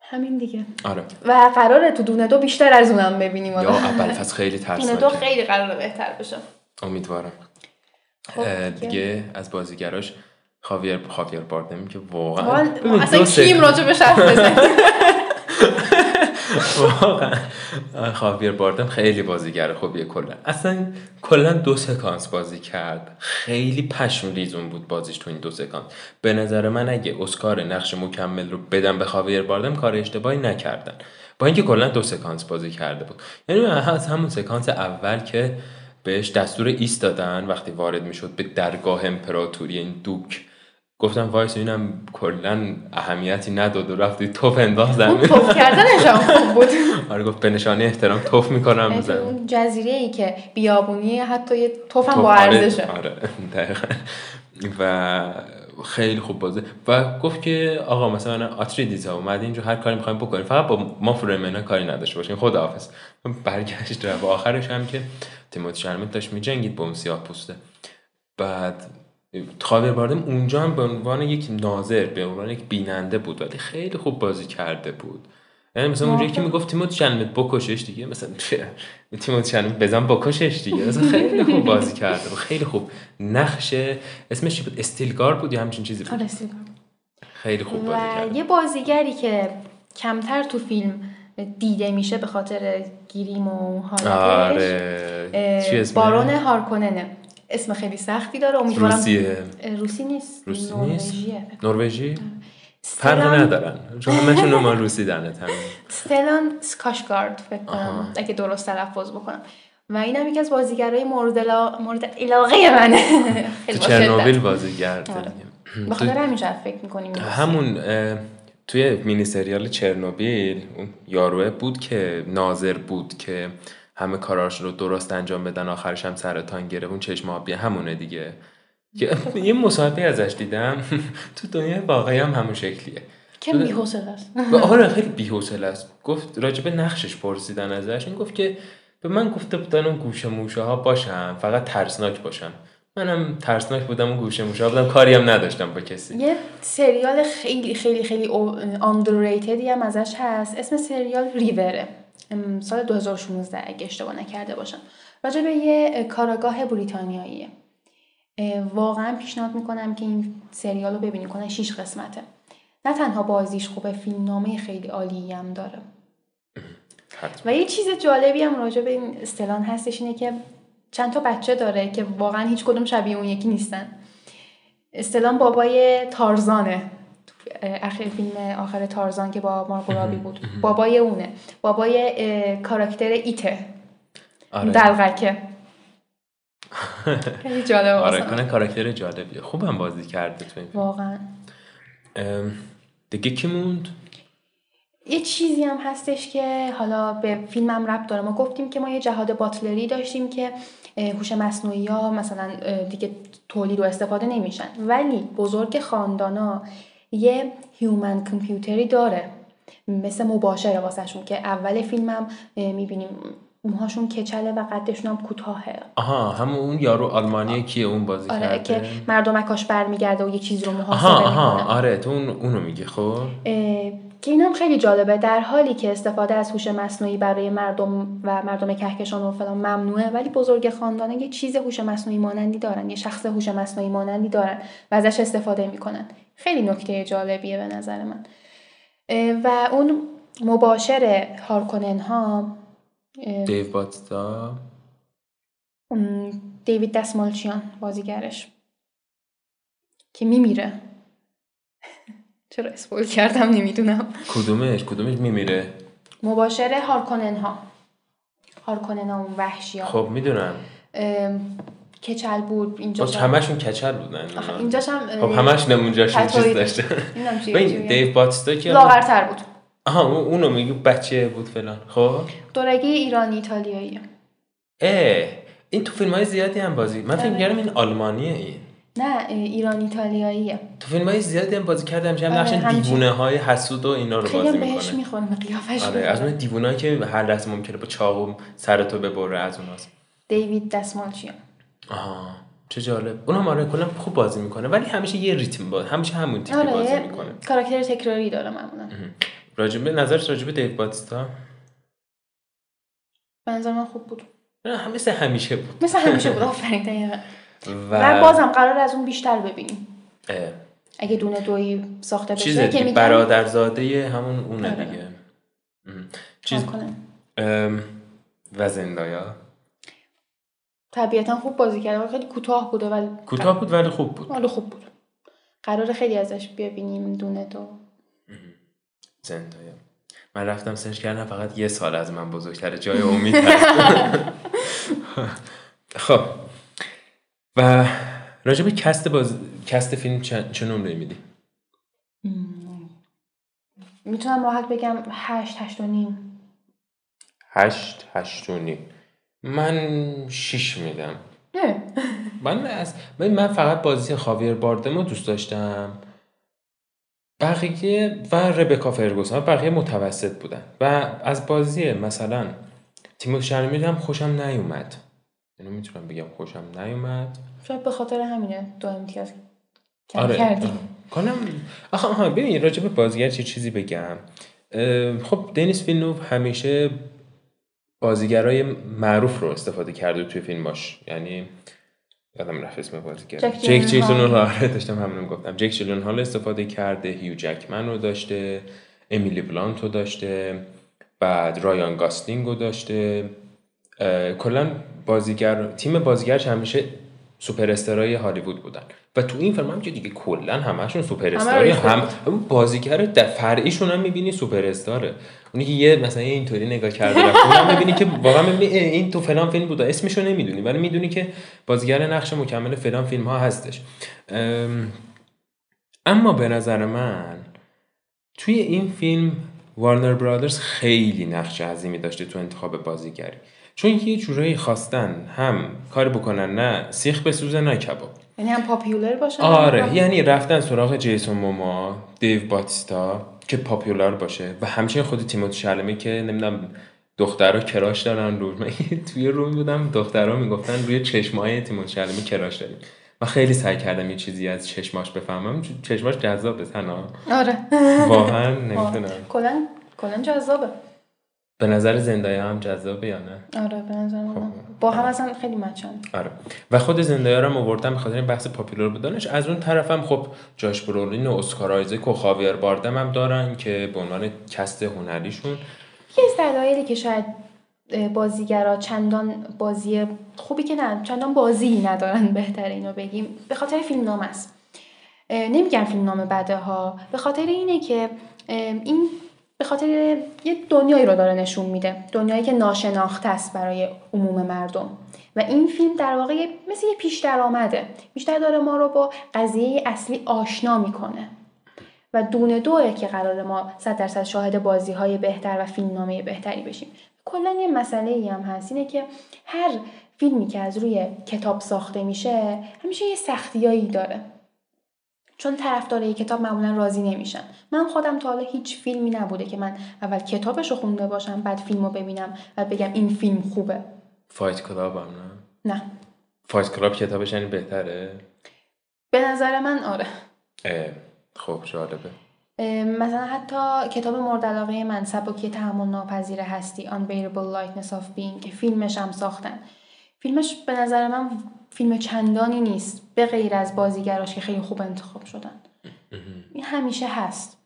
همین دیگه. آره. و قراره تو دونه دو بیشتر از اونم ببینیم. یا. اول فصل خیلی دونه دو خیلی قراره بهتر بشه. امیدوارم. خب، دیگه. دیگه از بازیگراش خاویر خاویر باردم که واقعا اصلا کیم راجع به حرف بزنیم. واقعا. خاویر باردم خیلی بازیگر خوبیه کلا. اصلا کلا دو سکانس بازی کرد. خیلی پشم ریزون بود بازیش تو این دو سکانس به نظر من اگه اسکار نقش مکمل رو بدم به خاویر باردم کار اشتباهی نکردن. با اینکه کلا دو سکانس بازی کرده بود. یعنی از همون سکانس اول که بهش دستور ایست دادن وقتی وارد می‌شد به درگاه امپراتوری این دوک گفتن وایسا اینم کلا اهمیتی نداد و رفت یه توف اون زمین کردنش هم خوب بود. آره گفت به نشانه احترام توف می‌کنم تو زمین. اون جزیره ای که بیابونی حتی یه توف هم توپ، با آره، ارزشه. آره دقیقا. و خیلی خوب بازه و گفت که آقا مثلا آتریدیز ها اومد اینجا هر کاری می‌خوایم بکنیم. فقط با ما فرمنا کاری نداشته باشیم. خداحافظ. برگشت و آخرش هم که تیموتی شرمت داشت. میجنگید با اون سیاه پوسته. بعد خاور باردم اونجا هم به عنوان یک ناظر به عنوان یک بیننده بود ولی خیلی خوب بازی کرده بود. یعنی مثلا اونجایی که می‌گفت تیموتی شلمت بکشش دیگه مثلا تیموتی شلمت بزن بکشش دیگه. مثلا خیلی خوب بازی کرده بود خیلی خوب. نقش اسمش چی بود؟ استیلگار بود یا همچین چیزی بود؟ آره،. خیلی خوب بازی و کرده یه بازیگری که کمتر تو فیلم دیده میشه به خاطر گیریم و حالتش آره. بارون هارکوننه. اسم خیلی سختی داره. امیدوارم روسیه. روسی نیست. روسی نیست؟ نروژی؟ فرق ستلان- ندارن. چون همشون رو ما روسی همین ستلان سکاشگارد فکر کنم. اگه درست تلفظ بکنم. و اینم یکی از بازیگرای مورد, علا- مورد علاقه منه. تو. چرنوبیل بازی کرده آره. دیگه. به خاطر همین شاید فکر می‌کنیم همون توی مینی سریال چرنوبیل اون یاروه بود که ناظر بود که همه کاراش رو درست انجام بدن آخرش هم سرطان گرفت. اون چشم آبی همونه دیگه. یه مصاحبه ازش دیدم. تو دنیای واقعی هم همون شکلیه. کم بی‌حوصله است. و آره خیلی بی‌حوصله است. گفت راجب نقشش پرسیدن ازش. این گفت که به من گفته بودن اون گوشه موشه ها باشم فقط ترسناک باشم منم ترسناک بودم اون گوشه موشه بودم. کاری هم نداشتم با کسی. یه سریال خیلی خیلی خیلی underratedی هم ازش هست. اسم سریال ریوره سال 2016 اگه اشتباه نکرده باشم. راجع به یه اه، کاراگاه بریتانیاییه. واقعا پیشنهاد می‌کنم که این سریال رو ببینید کنه 6 قسمته. نه تنها بازیش خوبه فیلمنامه خیلی عالی هم داره. و یه چیز جالبی هم راجع به این استلان هستش اینه که چند تا بچه داره که واقعا هیچ کدوم شبیه اون یکی نیستن. استلان بابای تارزانه. اخیر فیلم آخر تارزان که با مارگو بود. بابای اونه. بابای کاراکتر ایته. آره. دلغکه خیلی جالب آره. کنه کاراکتر جالبیه. خوبم بازی کرده تو این فیلم. واقعا. دیگه کی موند؟ یه چیزی هم هستش که حالا به فیلمم ربط داره. ما گفتیم که ما یه جهاد باتلری داشتیم که هوش مصنوعی ها مثلا دیگه تولید و استفاده نمیشن. ولی بزرگ خاندانا یه هیومن کامپیوتری داره. مثل مباشره واسهشون که اول فیلمم می‌بینیم موهاشون کچله و قدشون هم کوتاهه. آها همون اون یارو آلمانیه کیه؟ اون بازی آره کرده؟ که مردمکاش برمیگرده و یه چیزی رو محاسبه آها می‌کنه آها آره تو اون اونو میگی خب؟ که اینم خیلی جالبه در حالی که استفاده از هوش مصنوعی برای مردم و مردم کهکشان و فلان ممنوعه ولی بزرگ خاندانه یه چیز هوش مصنوعی مانندی دارن یه شخص هوش مصنوعی مانندی دارن و ازش استفاده می‌کنن. خیلی نکته جالبیه به نظر من. و اون مباشر هارکونن ها دیو باتستا. م، دیوید دسمالچیان بازیگرش. که میمیره. چرا اسپویل کردم؟ نمی‌دونم. کدومش؟ کدومش میمیره؟ مباشر هارکونن ها. هارکونن ها اون وحشی ها خب می‌دونم. کچل بود اینجا همشون کچل بودن. اینجاش هم خب همش نمونجاش چیز. داشته ببین. دیو باتستا که لاغرتر بود آها اون- اونو میگی بچه بود فلان خب دورگی ایرانی ایتالیاییه اه این تو فیلم های زیادی هم بازی من فکر آره. کردم این آلمانیه این نه اه، ایرانی ایتالیاییه تو فیلم های زیادی هم بازی کرده همیشه هم آره، نقش همچین. دیوونه های حسود و اینا رو بازی هم بهش می‌کنه می‌خوره قیافش آره از. اون دیوونه که هر لحظه ممکنه با چاقو سرتو ببره از اوناست دیوید دسمالچیان آها چه جالب. اونم آره کلا خوب بازی می‌کنه ولی همیشه یه ریتم با همیشه همون تیپی آره بازی می‌کنه. کاراکتر تکراری داره معمولا. راجبه نظرش راجبه دیو باتستا به نظر من خوب بود. نه هم مثل همیشه بود. مثل همیشه بود آفرین دقیقا. و, و بازم قرار از اون بیشتر ببینیم. اه، اگه دونه دویی ساخته بشه چیزه که برادرزاده همون اونه آره. دیگه. چیز و زندایا؟ طبیعتا خوب بازی کرده ولی خیلی کوتاه بوده ولی کوتاه بود ولی خوب بود. ولی خوب بود. قرار خیلی ازش ببینیم دون دو. زندایا من رفتم سرچ کردم فقط یه سال از من بزرگتره. جای امید هست. خب. و راجع به cast باز cast فیلم چه, چه نمره میدی؟ می‌تونم راحت بگم هشت هشت و نیم. هشت هشت و نیم. من شیش میدم. نه من از من من فقط بازی خاویر باردمو دوست داشتم. بقیه و ربکا فرگوسن بقیه متوسط بودن. و از بازی مثلا تیموت شرمی هم خوشم نیومد. اینو می‌تونم بگم خوشم نیومد. شاید به خاطر همینه دو امتیاز آره کردیم. آره. کنم آها آها ببین راجع به بازیگر چه چیزی بگم. خب دنیس ویلنوف همیشه بازیگرای معروف رو استفاده کرده توی فیلماش. یعنی یادم رفت اسم بازیگر. جک جیلنهال. جیلنهال آره داشتم همونو گفتم جک جیلنهال استفاده کرده هیو جکمن رو داشته امیلی بلانت رو داشته بعد رایان گاسلینگ رو داشته کلا بازیگر تیم بازیگرش همیشه سوپر استارای هالیوود بودن. و تو این فیلم هم که دیگه کلا همشون سوپر استاری هم بازیگر فرعیشون هم می‌بینی سوپر استاره اونی که یه مثلا اینطوری نگاه کرده اونم می‌بینی که واقعا این تو فلان فیلم بوده. اسمشو نمی‌دونی ولی می‌دونی که بازیگر نقش مکمل فلان فیلم ها هستش. ام، اما به نظر من توی این فیلم وارنر برادرز خیلی نقش عظیمی داشته تو انتخاب بازیگری. چون یه جورایی خواستن هم کار بکنن نه سیخ بسوزه نه کباب. یعنی هم پاپیولر باشه؟ آره هم- یعنی رفتن سراغ جیسون موما دیو باتیستا که پاپیولار باشه و همچنین خود تیموت شلمی که نمی‌دونم دخترها کراش دارن رو من. توی روم بودم دخترها می‌گفتن روی چشمای تیموت شلمی کراش داریم. و خیلی سعی کردم یه چیزی از چشماش بفهمم. چشماش جذابه تنها آره. واقعا نمی‌دونم. کلا کلا جذابه. به نظر زندایه هم جذابه یا نه؟ آره به نظر خب. با هم اصلا خیلی مچن آره. و خود زندایه رو آوردم به خاطر این بحث پاپولار بودنش. از اون طرفم خب جاش برولین و اسکار آیزک و خاویر باردم هم دارن که به عنوان کست هنریشون یکی از دلایلی که شاید بازیگرا چندان بازی خوبی که نه چندان بازی ندارن بهتر اینو بگیم به خاطر فیلم نام است. نمیگم فیلم نام بده ها. به خاطر اینه که این به خاطر یه دنیایی رو داره نشون میده. دنیایی که ناشناخته است برای عموم مردم. و این فیلم در واقع مثل یه پیش درآمده. بیشتر داره ما رو با قضیه اصلی آشنا می‌کنه. و دونه دوه که قرار ما صد درصد شاهد بازی های بهتر و فیلمنامه بهتری بشیم. کلا یه مسئله ای هم هست. اینه که هر فیلمی که از روی کتاب ساخته میشه همیشه یه سختیایی داره. چون طرفدارای کتاب معمولا راضی نمیشن. من خودم تا حالا هیچ فیلمی نبوده که من اول کتابش رو خونده باشم بعد فیلم رو ببینم و بگم این فیلم خوبه. فایت کلاب هم نه؟ نه. فایت کلاب کتابش یعنی بهتره؟ به نظر من آره. خب جالبه. مثلا حتی کتاب مورد علاقه من سبکی تحمل ناپذیر هستی Unbearable Lightness of Being که فیلمش هم ساختن. فیلمش به نظر من فیلم چندانی نیست به غیر از بازیگراش که خیلی خوب انتخاب شدن. این همیشه هست.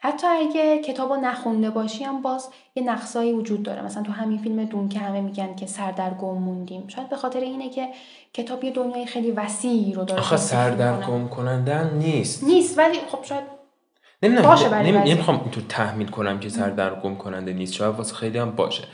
حتی اگه کتاب رو نخونده باشی هم باز یه نقصایی وجود داره. مثلا تو همین فیلم دون که همه میگن که سردرگم موندیم. شاید به خاطر اینه که کتاب یه دنیای خیلی وسیعی رو داره آخه. سردرگم کننده نیست. نیست ولی خب شاید نمی‌دونم باشه برای. نمی‌خوام اینطور تحمیل کنم که سردرگم کننده نیست. شاید واسه خیلی هم باشه.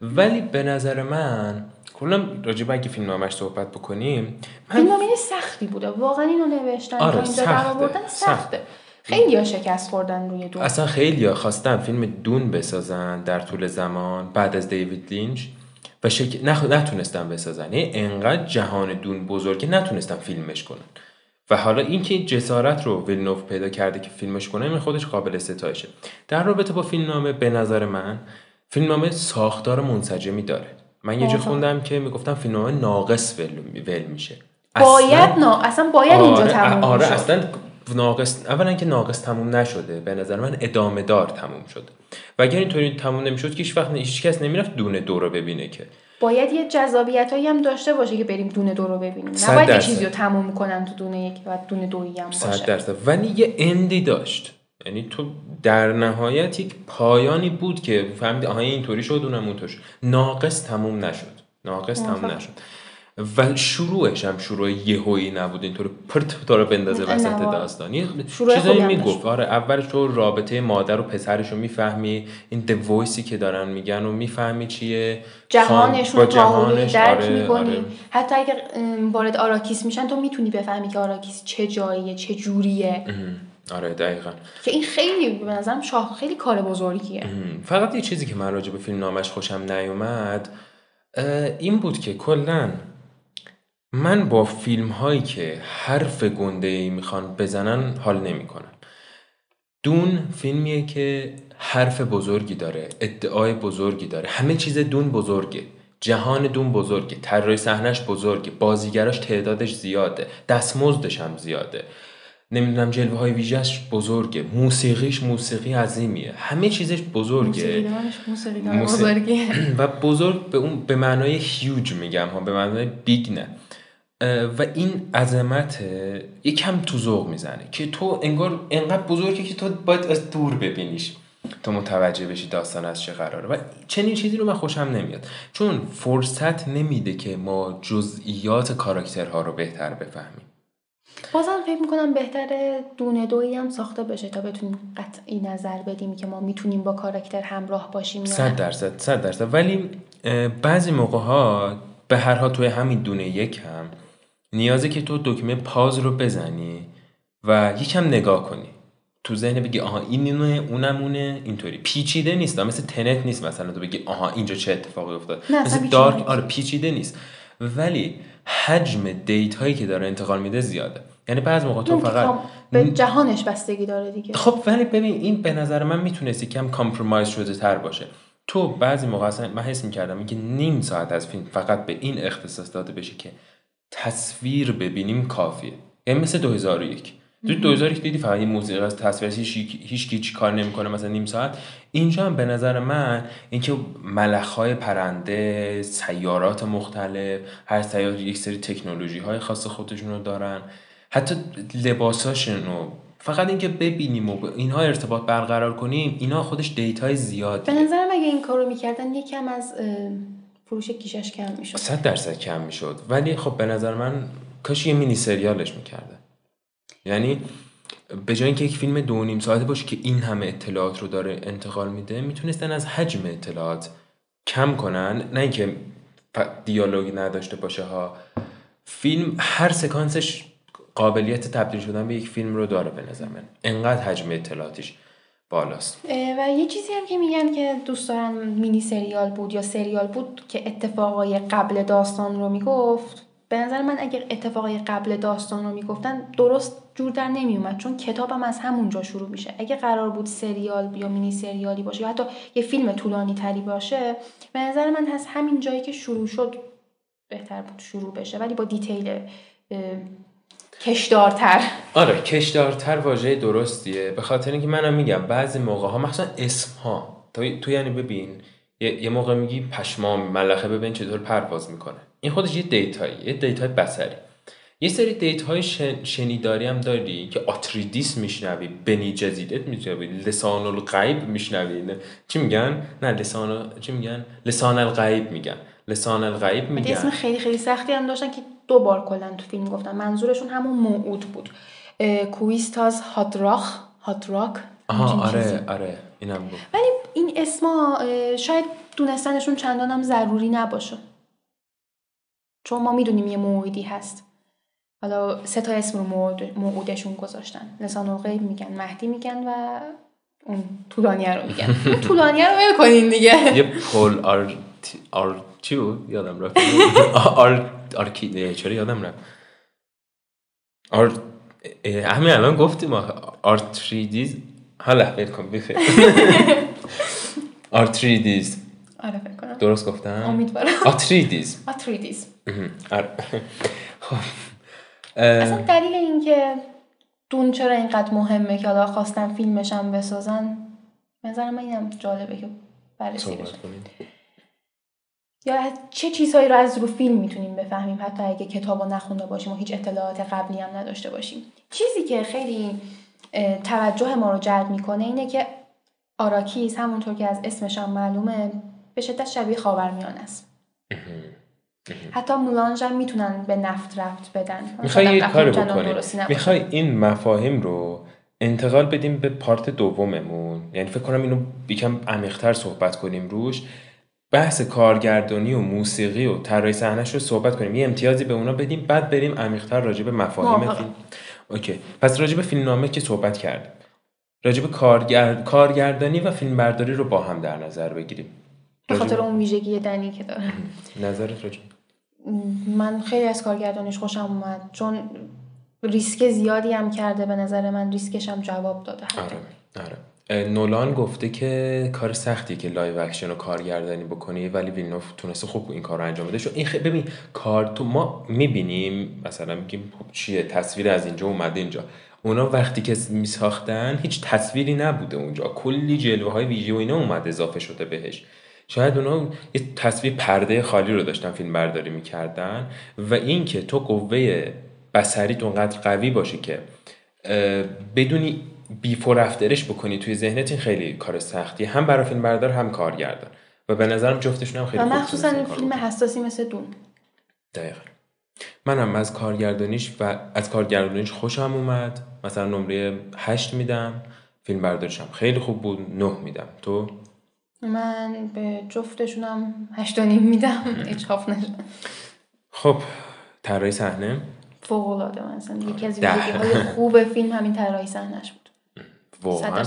ولی به نظر من کلا راجع به اگه فیلم نامش صحبت بکنیم من فیلمنامه سختی بوده. واقعا اینو نوشتن آره، اینجا سخته. آوردن سخته. خیلی ها شکست خوردن روی دون اصلا خیلی خواستن فیلم دون بسازن در طول زمان بعد از دیوید لینچ و شک... نخ... نتونستن بسازن. یعنی انقدر جهان دون بزرگه نتونستن فیلمش کنن. و حالا اینکه جسارت رو ویلنوف پیدا کرده که فیلمش کنه این خودش قابل ستایشه. در رابطه با فیلمنامه به نظر من فیلمنامه ساختار منسجمی داره. من یه جا. خوندم که می‌گفتم فیلمنامه ناقص ول, ول میشه. باید نا اصلا باید اینجا آره تموم آره. اصلا ناقص اولا که ناقص تموم نشده به نظر من ادامه دار تموم شده. و اگر اینطوری تموم نمی‌شد که هیچ وقت هیچ کس نمی‌رفت دونه دو رو ببینه که. باید یه جذابیت هایی هم داشته باشه که بریم دونه دو رو ببینیم. صد نباید یه. چیزی رو تموم کنن تو دونه یک و دونه دویی هم صد باشه درصد. ولی یه اندی داشت. یعنی تو در نهایت یک پایانی بود که فهمیدی آها اینطوری شد اونم اونطور شد ناقص تموم نشد. ناقص تموم. نشد. و شروعش هم شروع یهویی نبود اینطور پرت تو رو بندازه وسط نه، داستان. یه شروع چیزایی می‌گفت. آره اولش تو رابطه مادر و پسرش رو می‌فهمی. این د وایسی که دارن میگن و می‌فهمی چیه. جهانشون با جهانش، درک آره، می‌کنی. آره. حتی اگر وارد آراکیس میشن تو می‌تونی بفهمی که آراکیس چه جاییه چه جوریه. آره دقیقا. که این خیلی به نظرم شاه خیلی کار بزرگیه. فقط یه چیزی که من راجع به فیلم نامش خوشم نیومد این بود که کلا من با فیلم هایی که حرف گنده ای می‌خوان بزنن حال نمی‌کنم. دون فیلمیه که حرف بزرگی داره ادعای بزرگی داره. همه چیز دون بزرگه. جهان دون بزرگه. طراحی صحنش بزرگه. بازیگراش تعدادش زیاده. دستمزدش هم زیاده. نمی‌دونم جلوه های ویژش بزرگه. موسیقیش موسیقی عظیمیه. همه چیزش بزرگه. موسیقی- بزرگیه و بزرگ به اون به معنای هیوج میگم ها به معنای بیگ نه. و این عظمت یکم تو ذوق می‌زنه که تو انگار انقدر بزرگه که تو باید از دور ببینیش. تو متوجه بشی داستان از چه قراره. و چنین چیزی رو من خوشم نمیاد. چون فرصت نمیده که ما جزئیات کاراکترها رو بهتر بفهمیم. بازم فکر می‌کنم بهتره دونه دویی هم ساخته بشه تا بتونیم قطعی نظر بدیم که ما می‌تونیم با کاراکتر همراه باشیم صد درصد صد درصد. ولی بعضی موقع ها به هر حال توی همین دونه یک هم نیازه که تو دکمه پاز رو بزنی و یکم نگاه کنی. تو ذهن بگی آها این اینه اونم اونه اینطوری. پیچیده نیست مثل تنت نیست مثلا تو بگی آها اینجا چه اتفاقی افتاد. مثل دارک. آره پیچیده نیست. ولی حجم data هایی که داره انتقال میده زیاده. یعنی بعض موقع تو فقط به جهانش بستگی داره دیگه. خب ولی ببین این به نظر من می‌تونست یکم compromise شده تر باشه. تو بعضی موقع اصلا من حس می‌کردم اینکه نیم ساعت از فیلم فقط به این اختصاص داده بشه که تصویر ببینیم کافیه. یعنی مثل 2001 تو 2001 دیدی فقط این موسیقی از تصویر هیچ کی کار نمی‌کنه مثلا نیم ساعت. اینجا هم به نظر من اینکه ملخهای پرنده سیارات مختلف هر سیاره یک سری تکنولوژی های خاص خودشون رو دارن. حتی لباساشون رو فقط اینکه ببینیم و به اینها ارتباط برقرار کنیم اینا خودش دیتای به زیادی نظرم اگه این کارو می‌کردن یکم از فروش کیشش کم می‌شد. صد درصد کم می‌شد. ولی خب به نظر من کاش یه مینی سریالش می‌کرده یعنی به جای اینکه یک فیلم دو نیم ساعته باشه که این همه اطلاعات رو داره انتقال میده می‌تونستن از حجم اطلاعات کم کنن. نه اینکه دیالوگی نداشته باشه ها. فیلم هر سکانسش قابلیت تبدیل شدن به یک فیلم رو داره به نظر من. انقدر حجم اطلاعاتش بالاست. و یه چیزی هم که میگن که دوست دارن مینی سریال بود یا سریال بود که اتفاقای قبل داستان رو می‌گفت به نظر من اگر اتفاقای قبل داستان رو می‌گفتن درست جور در نمیومد چون کتابم از همونجا شروع میشه. اگه قرار بود سریال یا مینی سریالی باشه یا حتی یه فیلم طولانی تری باشه به نظر من از همین جایی که شروع شد بهتر بود شروع بشه. ولی با دیتیل کشدارتر. آره کشدارتر واژه درستیه. به خاطر اینکه منم میگم بعضی موقع ها مخصوصا اسم ها تو, تو یعنی ببین یه, موقع میگی پشمام ملخه ببین چطور پرواز می‌کنه. این خودش یه data یی یه data ی بصری. یه سری data های شن- شنیداری هم داری که آتریدیس میشنوی بنی جزریت میشنوی لسان الغیب میشنوی چی میگن؟ نه لسان چی میگن؟ لسان الغیب میگن. لسان الغیب میگن. اسم خیلی خیلی سختی هم داشتن که دو بار کلا تو فیلم گفتن منظورشون همون موعود بود. کویستاز هاتراخ هاتراک آها چیزی. آره آره اینم گفت. ولی این اسما شاید دونستنشون چندان هم ضروری نباشه. چون ما می‌دونیم یه موعودی هست. حالا سه تا اسم رو موعود- موعودشون گذاشتن. لسان الغیب میگن مهدی میگن و اون طولانیه رو میگن. اون طولانیه رو کنین دیگه. یه آر آر چی بود؟ یادم رفت. آر آرکی چرا یادم رفت؟ آر همین الان گفتیم آرتریدیز حالا ول کن بخیر آرتریدیز. آره فکر کنم. درست گفتم؟ امیدوارم. آتریدیز. آتریدیس مهم. آره. خب. اصلا دلیل اینکه دون چرا اینقدر مهمه که حالا خواستن فیلمش هم بسازن نظر من اینم جالبه که بررسی بشه. یا از چه چیزهایی رو از رو فیلم می‌تونیم بفهمیم؟ حتی اگه کتاب رو نخونده باشیم و هیچ اطلاعات قبلی هم نداشته باشیم. چیزی که خیلی توجه ما رو جلب می‌کنه اینه که آراکیز همونطور که از اسمش هم معلومه به شدت شبیه خاورمیانه است. حتی مولانژ هم می‌تونن به نفت رفت بدن. می‌خوای یه چندان بکنیم. می‌خوای این مفاهیم رو انتقال بدیم به پارت دوممون؟ یعنی فکر کنم اینو یکم عمیق‌تر صحبت کنیم روش. بحث کارگردانی و موسیقی و طراحی صحنه‌ش رو صحبت کنیم. یه امتیازی به اونا بدیم بعد بریم عمیق‌تر راجع به مفاهیم. فیلم. اوکی. پس راجع به فیلمنامه که صحبت کردیم. راجع به کارگر... کارگردانی و فیلمبرداری رو با هم در نظر بگیریم. به خاطر اون ویژگی دنی که داره. نظرت راجع من خیلی از کارگردانیش خوشم اومد. چون ریسک زیادی هم کرده به نظر من. ریسکش هم جواب داده. آره آره. نولان گفته که کار سختیه که live action رو کارگردانی بکنی ولی ویلنوف تونسته خوب این کار رو انجام بده. این خیلی ببین کار تو ما می‌بینیم مثلا میگیم خب چیه؟ تصویر از اینجا اومده اینجا. اونا وقتی که میساختن هیچ تصویری نبوده اونجا. کلی جلوه های ویژه و اینا اومده اضافه شده بهش. شاید اونا یه تصویر پرده خالی رو داشتن فیلم برداری می‌کردن. و اینکه تو قوه بصریت اونقدر قوی باشه که بدونی بیفور افترش بکنی توی ذهنت این خیلی کار سختیه هم برای فیلم بردار هم کارگردان. و به نظرم جفتشون هم خیلی و خوب مخصوصا فیلم. حساسی مثل دون دقیقا. منم از کارگردانیش و از کارگردانیش خوشم اومد. مثلا نمره هشت میدم. فیلم بردارش هم خیلی خوب بود. نه میدم. تو؟ من به جفتشونم هشت و نیم میدم. اچاف نشه خب طراحی صحنه. فوق العاده مثلا یکی از ده. ویژگی های خوب فیلم همین طراحی صحنهش بود. واقعا.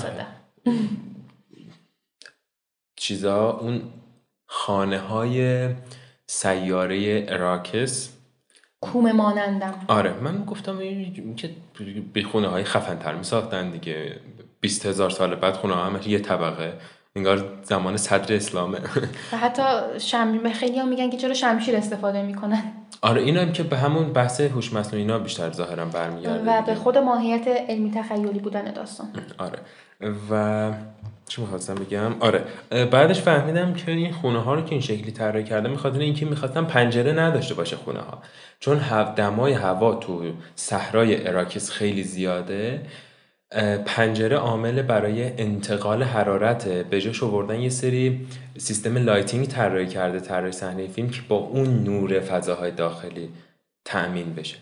چیزا اون خانه های سیاره اراکس کومه مانندم. آره من گفتم که به خونه های خفن تر می ساختن دیگه. 20 هزار سال بعد خونه ها همش یه طبقه. انگار زمان صدر اسلامه. و حتی شم... خیلی هم میگن که چرا شمشیر استفاده می‌کنن؟ آره این هم که به همون بحث هوش مصنوعی اینا بیشتر ظاهرا برمیگرده و به خود ماهیت علمی تخیلی بودن داستان. آره. و چی می‌خواستم بگم؟ آره. بعدش فهمیدم که این خونه ها رو که این شکلی طراحی کرده میخاطر اینکه می‌خواستم پنجره نداشته باشه خونه ها چون دمای هوا تو صحرای آراکیس خیلی زیاده پنجره عامل برای انتقال حرارت. به جاش آوردن یه سری سیستم lighting طراحی کرده طراحی صحنه فیلم که با اون نور فضاهای داخلی تأمین بشه.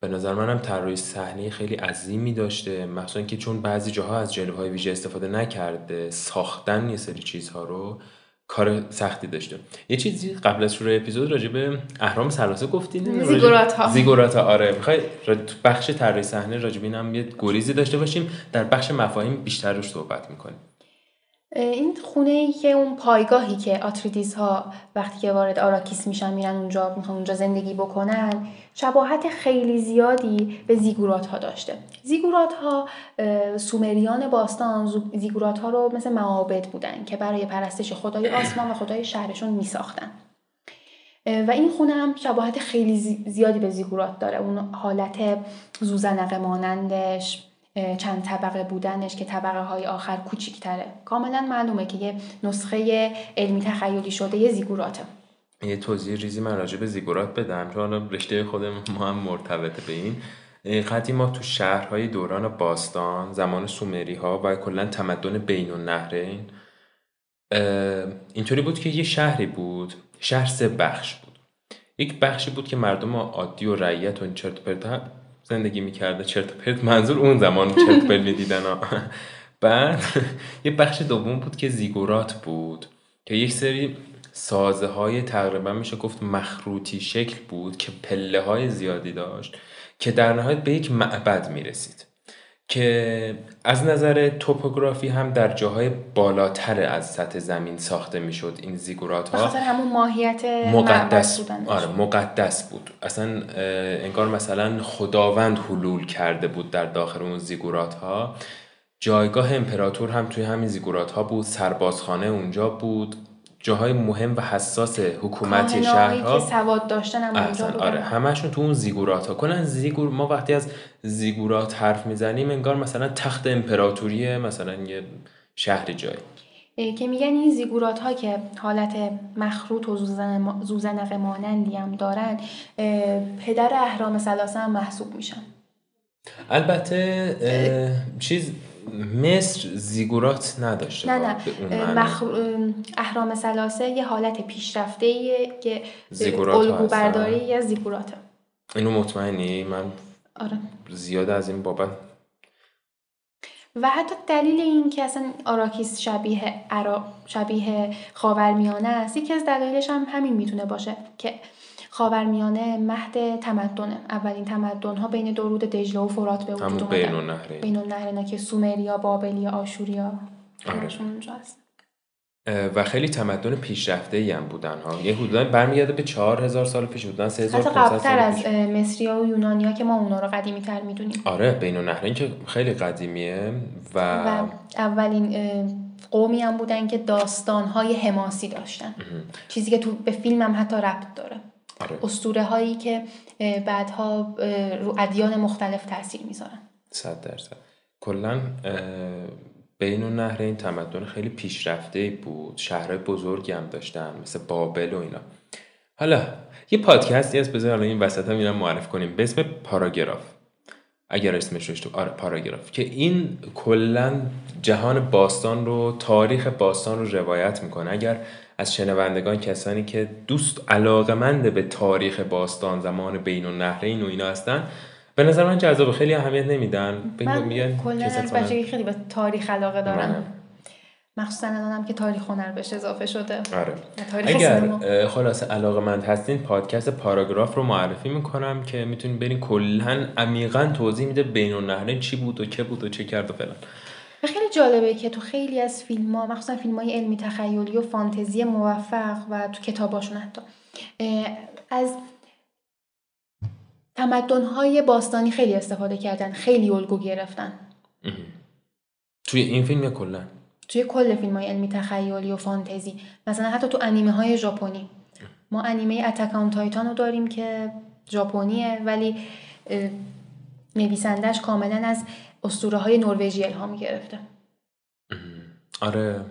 به نظر منم طراحی صحنه خیلی عظیمی داشته مخصوصا که چون بعضی جاها از جلوه های ویژه استفاده نکرده ساختن یه سری چیزها رو کار سختی داشته. یه چیزی قبل از شروع اپیزود راجع به اهرام سلاسه گفتین راجع- زیگورات‌ها. زیگورات‌ها آره. می‌خوای تو بخش طراحی صحنه راجع به اینم یه گریزی داشته باشیم در بخش مفاهیم بیشتر روش صحبت می‌کنیم. این خونه ای که اون پایگاهی که آتریدیز ها وقتی که وارد آراکیس میشن میرن اونجا می‌خوان اونجا زندگی بکنن شباهت خیلی زیادی به زیگورات ها داشته. زیگورات ها سومریان باستان زیگورات ها رو مثل معابد بودن که برای پرستش خدای آسمان و خدای شهرشون میساختن. و این خونه هم شباهت خیلی زی- زیادی به زیگورات داره. اون حالت زوزنقه مانندش چند طبقه بودنش که طبقه های آخر کوچیکتره. کاملا معلومه که یه نسخه علمی تخیلی شده یه زیگوراته. یه توضیح ریزی من راجع به زیگورات بدم چون رشته خود ما هم مرتبطه به این. اه، قدیما تو شهرهای دوران باستان زمان سومری ها و کلا تمدن بین النهرین اه، اینطوری بود که یه شهری بود شهر سه بخش بود. یک بخشی بود که مردم عادی و رعیت و این چرت و پرت زندگی می‌کرده. چرت و پرت. منظور اون زمان چرت پرت می‌دیدن ها. بعد یه بخش دوم بود که زیگورات بود که یک سری سازه های تقریبا میشه گفت مخروطی شکل بود که پله های زیادی داشت که در نهایت به یک معبد می‌رسید. که از نظر توپوگرافی هم در جاهای بالاتر از سطح زمین ساخته می‌شد این زیگورات ها. خاطر همون ماهیت مقدس. بودنش. آره مقدس بود. اصلا انگار مثلا خداوند حلول کرده بود در داخل اون زیگورات ها. جایگاه امپراتور هم توی همین زیگورات ها بود سربازخانه اونجا بود. جاهای مهم و حساس حکومتی شهرها که سواد داشتن هم اونجا احسن. آره همشون تو اون زیگورات ها کنن زیگور ما وقتی از زیگورات حرف می‌زنیم انگار مثلا تخت امپراتوری مثلا یه شهر جایی. که میگن این زیگورات ها که حالت مخروط و زوزن زوزنقه مانندی هم دارن پدر اهرام سلاسه هم محسوب میشن. البته چیز مصر زیگورات نداشته نه نه. مخ... اه، اهرام سلاسه یه حالت پیشرفته که الگو. برداری از زیگوراته اینو مطمئنی من آره زیاد از این بابت و حتی دلیل این که اصلا آراکیس شبیه عراق شبیه خاورمیانه است یکی از دلایلش هم همین می‌تونه باشه که خاورمیانه مهد تمدنه اولین تمدن ها بین درود دجله و فرات به وجود اومدن. بین النهرین. بین النهرنا که سومریا بابلیا آشوریا آره. همشون اونجا هست. اه، و خیلی تمدن پیشرفته ای هم بودن ها. یه حدودا برمیگرده به 4000 سال پیش. حدودا حتی 3500 قبلتر سال از پیش. اه، مصریا و یونانیا که ما اونا رو قدیمی تر می‌دونیم. آره بین النهرین که خیلی قدیمیه و, و اولین قومی هم بودن که داستانهای حماسی داشتن. چیزی که تو به فیلم هم حتی ربط داره. آره. اسطوره هایی که بعدها رو ادیان مختلف تاثیر می‌ذارن. صد درصد. کلا بین النهرین تمدن خیلی پیشرفته بود. شهرهای بزرگی هم داشتن مثل بابل و اینا. حالا یه پادکستی هست بذار الان این وسط هم اینم معرف کنیم. به اسم پاراگراف. اگر اسمش روش تو آره پاراگراف. که این کلا جهان باستان رو تاریخ باستان رو روایت می‌کنه. اگر از شنوندگان کسانی که دوست علاقمند به تاریخ باستان زمان بین النهرین و اینا هستن به نظر من جذاب خیلی اهمیت نمیدن. من میگن کلا کسل از. بچگی خیلی به تاریخ علاقه منم. دارم. مخصوصا الانم که تاریخ هنر بهش اضافه شده. آره. تاریخ اگر خلاصه علاقه مند هستین پادکست پاراگراف رو معرفی می‌کنم که می‌تونین برین کلا عمیقا توضیح میده بین النهرین چی بود و که بود و چه کرد و فلان. و خیلی جالبه که تو خیلی از فیلم ها مخصوصا فیلم های علمی تخیلی و فانتزی موفق و تو کتاباشون حتی از تمدن های باستانی خیلی استفاده کردن خیلی الگو گرفتن. توی این فیلم یا کلا؟ توی کل فیلم های علمی تخیلی و فانتزی. مثلا حتی تو انیمه های ژاپنی. ما انیمه اتک آن تایتان رو داریم که ژاپنیه ولی نویسندش کاملا از اسطوره های نروژی الهام گرفته. آره.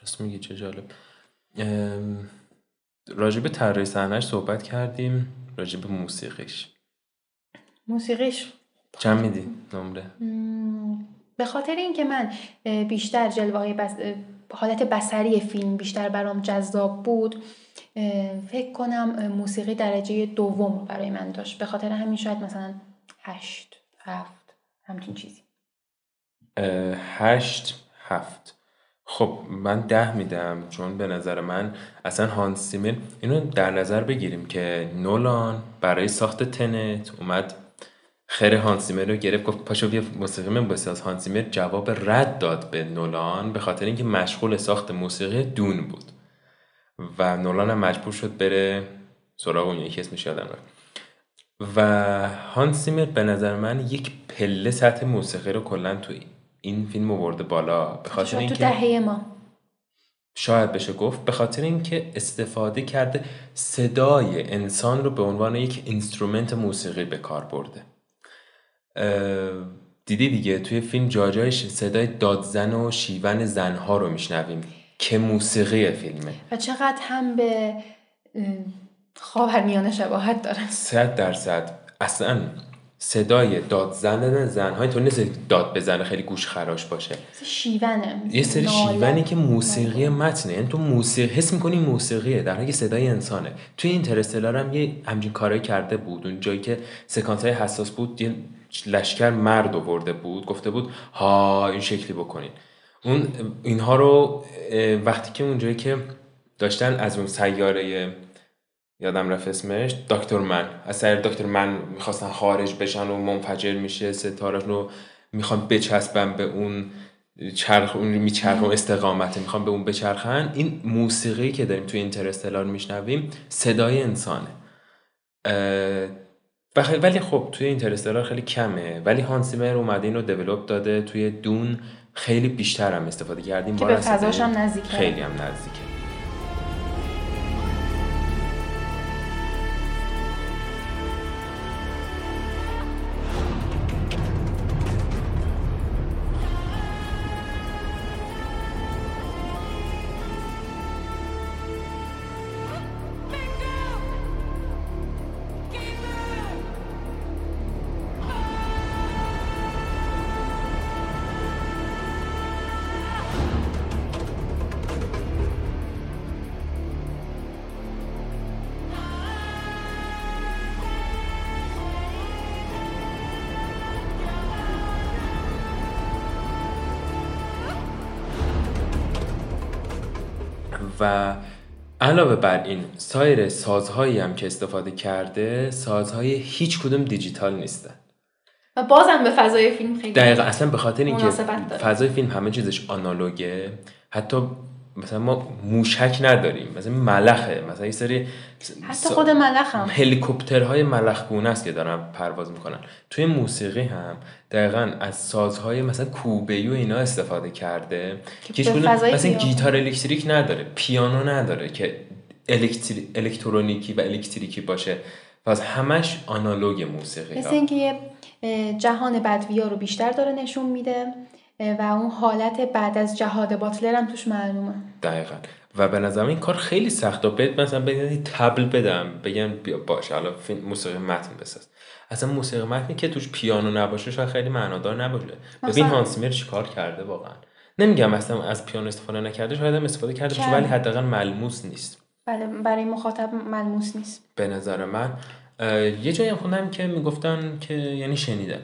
راست میگی چه جالب. راجب طراحی صحنه‌اش صحبت کردیم راجب موسیقیش. موسیقیش؟ چند میدی نمره؟ به خاطر اینکه من بیشتر جلوه های بس... حالت بسری فیلم بیشتر برام جذاب بود فکر کنم موسیقی درجه دوم برای من داشت. به خاطر همین شاید مثلا هشت هفت. همچین چیزی. هشت هفت. خب من ده میدم چون به نظر من اصلا هانس زیمر اینو در نظر بگیریم که نولان برای ساخت تنت اومد خیر هانس زیمر رو گرفت گفت پاشو بیا موسیقی من بساز. هانس زیمر جواب رد داد به نولان به خاطر اینکه مشغول ساخت موسیقی دون بود و نولان هم مجبور شد بره سراغ اون یکی اسمش یادم رفت. و هانس زیمر به نظر من یک پله سطح موسیقی رو کلا تو این فیلم آورده بالا. به خاطر تو اینکه دهه ما. شاید بشه گفت به خاطر اینکه استفاده کرده صدای انسان رو به عنوان یک اینسترومنت موسیقی به کار برده. دیدی دیگه توی فیلم جاجایش صدای دادزن و شیون زنها رو میشنویم که موسیقی فیلمه. و چقدر هم به خاورمیانه شباهت داره صد درصد. اصلا صدای داد زدن زنها اینطور نیست داد بزنه خیلی گوش خراش باشه. شیونه. یه سری. شیونی که موسیقی متنه. یعنی تو موسیقی حس می‌کنی موسیقیه. در حالی صدای انسانه. توی اینترستلار هم یه همچین کارایی کرده بود. اون جایی که سکانس های حساس بود یه لشکر مرد آورده بود. گفته بود ها این شکلی بکنین. اون اینها رو وقتی که اونجایی که داشتن از اون سیاره یادم رفت اسمش دکتر من. از سر دکتر من می‌خواستن خارج بشن و منفجر میشه ستاره رو می‌خوان بچسبن به اون چرخ اون میچرخ و استقامته می‌خوان به اون بچرخن. این موسیقی که داریم توی اینترستلار میشنویم صدای انسانه. خیلی- ولی خب توی اینترستلار خیلی کمه. ولی هانسیمر اومده اینو دیولوب داده. توی دون خیلی بیشتر هم استفاده کردیم. که به فضاش هم نزدیکه. خیلی هم نزدیکه. و علاوه بر این سایر سازهایی هم که استفاده کرده سازهای هیچ کدوم دیجیتال نیستن و بازم به فضای فیلم خیلی دقیقا اصلا به خاطر اینکه. فضای فیلم همه چیزش آنالوگه حتی مثلا ما موشک نداریم مثلا ملخه مثلا یه سری حتی خود ملخ هم هلیکوپترهای ملخگونه است که دارن پرواز می‌کنن توی موسیقی هم دقیقا از سازهای مثلا کوبه‌ای و اینا استفاده کرده که مثلا. گیتار الکتریک نداره پیانو نداره که الکتری... الکترونیکی و الکتریکی باشه و از همش آنالوگ موسیقی مثل. اینکه جهان بدویا رو بیشتر داره نشون میده و اون حالت بعد از جهاد باتلر هم توش معلومه. دقیقا. و به نظرم این کار خیلی سخته بهت مثلا بگن یه تبل بدم بگم بیا باش فیلم موسیقی متن بساز. اصلا موسیقی متنی که توش پیانو نباشه شاید خیلی معنادار نباشه. ببین هانسیمر چیکار کرده واقعا. نمیگم مثلا از پیانو استفاده نکرده شاید هم استفاده کرده باشه کرده. ولی حداقل ملموس نیست. بله برای مخاطب ملموس نیست. به نظر من یه جایی خوندم که می‌گفتن که یعنی شنیدم.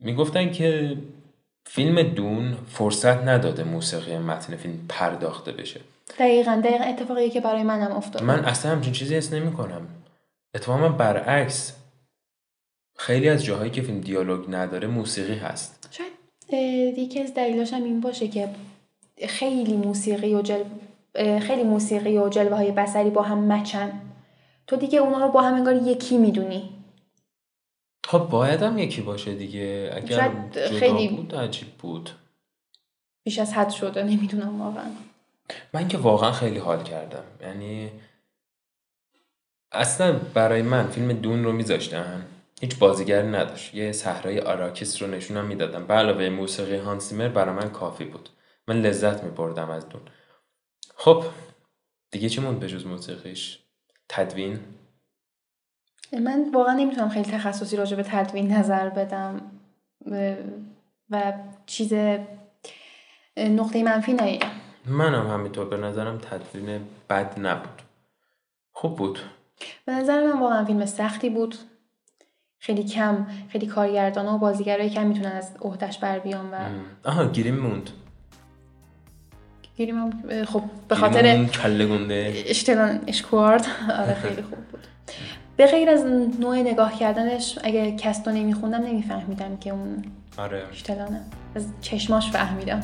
می‌گفتن که فیلم دون فرصت نداده موسیقی متن فیلم پرداخته بشه. دقیقا دقیقا اتفاقی که برای منم افتاد من اصلا همچین چیزی حس نمی کنم. اتفاقا برعکس. خیلی از جاهایی که فیلم دیالوگ نداره موسیقی هست. شاید یکی از دلیلاش هم این باشه که خیلی موسیقی و جل... خیلی موسیقی و جلوه های بسری با هم مچن. تو دیگه اونا رو با هم انگار یکی می‌دونی. خب باید هم یکی باشه دیگه. اگر خیلی- بود عجیب بود. بیش از حد شده نمی‌دونم واقعا. من که واقعا خیلی حال کردم. یعنی اصلا برای من فیلم دون رو میذاشتن هیچ بازیگری نداشت. یه صحرای آراکیس رو نشونم می‌دادم. به علاوه موسیقی هانسیمر برای من کافی بود. من لذت میبردم از دون. خب دیگه چی موند به جز موسیقیش؟ تدوین؟ من واقعا نمی‌تونم خیلی تخصصی راجع به تدوین نظر بدم. و چیز نقطه منفی نهیدم منم همینطور. به نظرم تدوین بد نبود. خوب بود. به نظر من واقعا فیلم سختی بود. خیلی کم خیلی کارگردان و بازیگرای کم می‌تونن از عهدهش بر بیان و آها گیریم موند. گیریم هم، اه، خب به خاطر کله گنده. اشتلان اشکوارد. آره خیلی خوب بود. به غیر از نوع نگاه کردنش اگه کستو نمیخوندم نمیفهمیدم که اون آره. اشتلانه. از چشماش فهمیدم.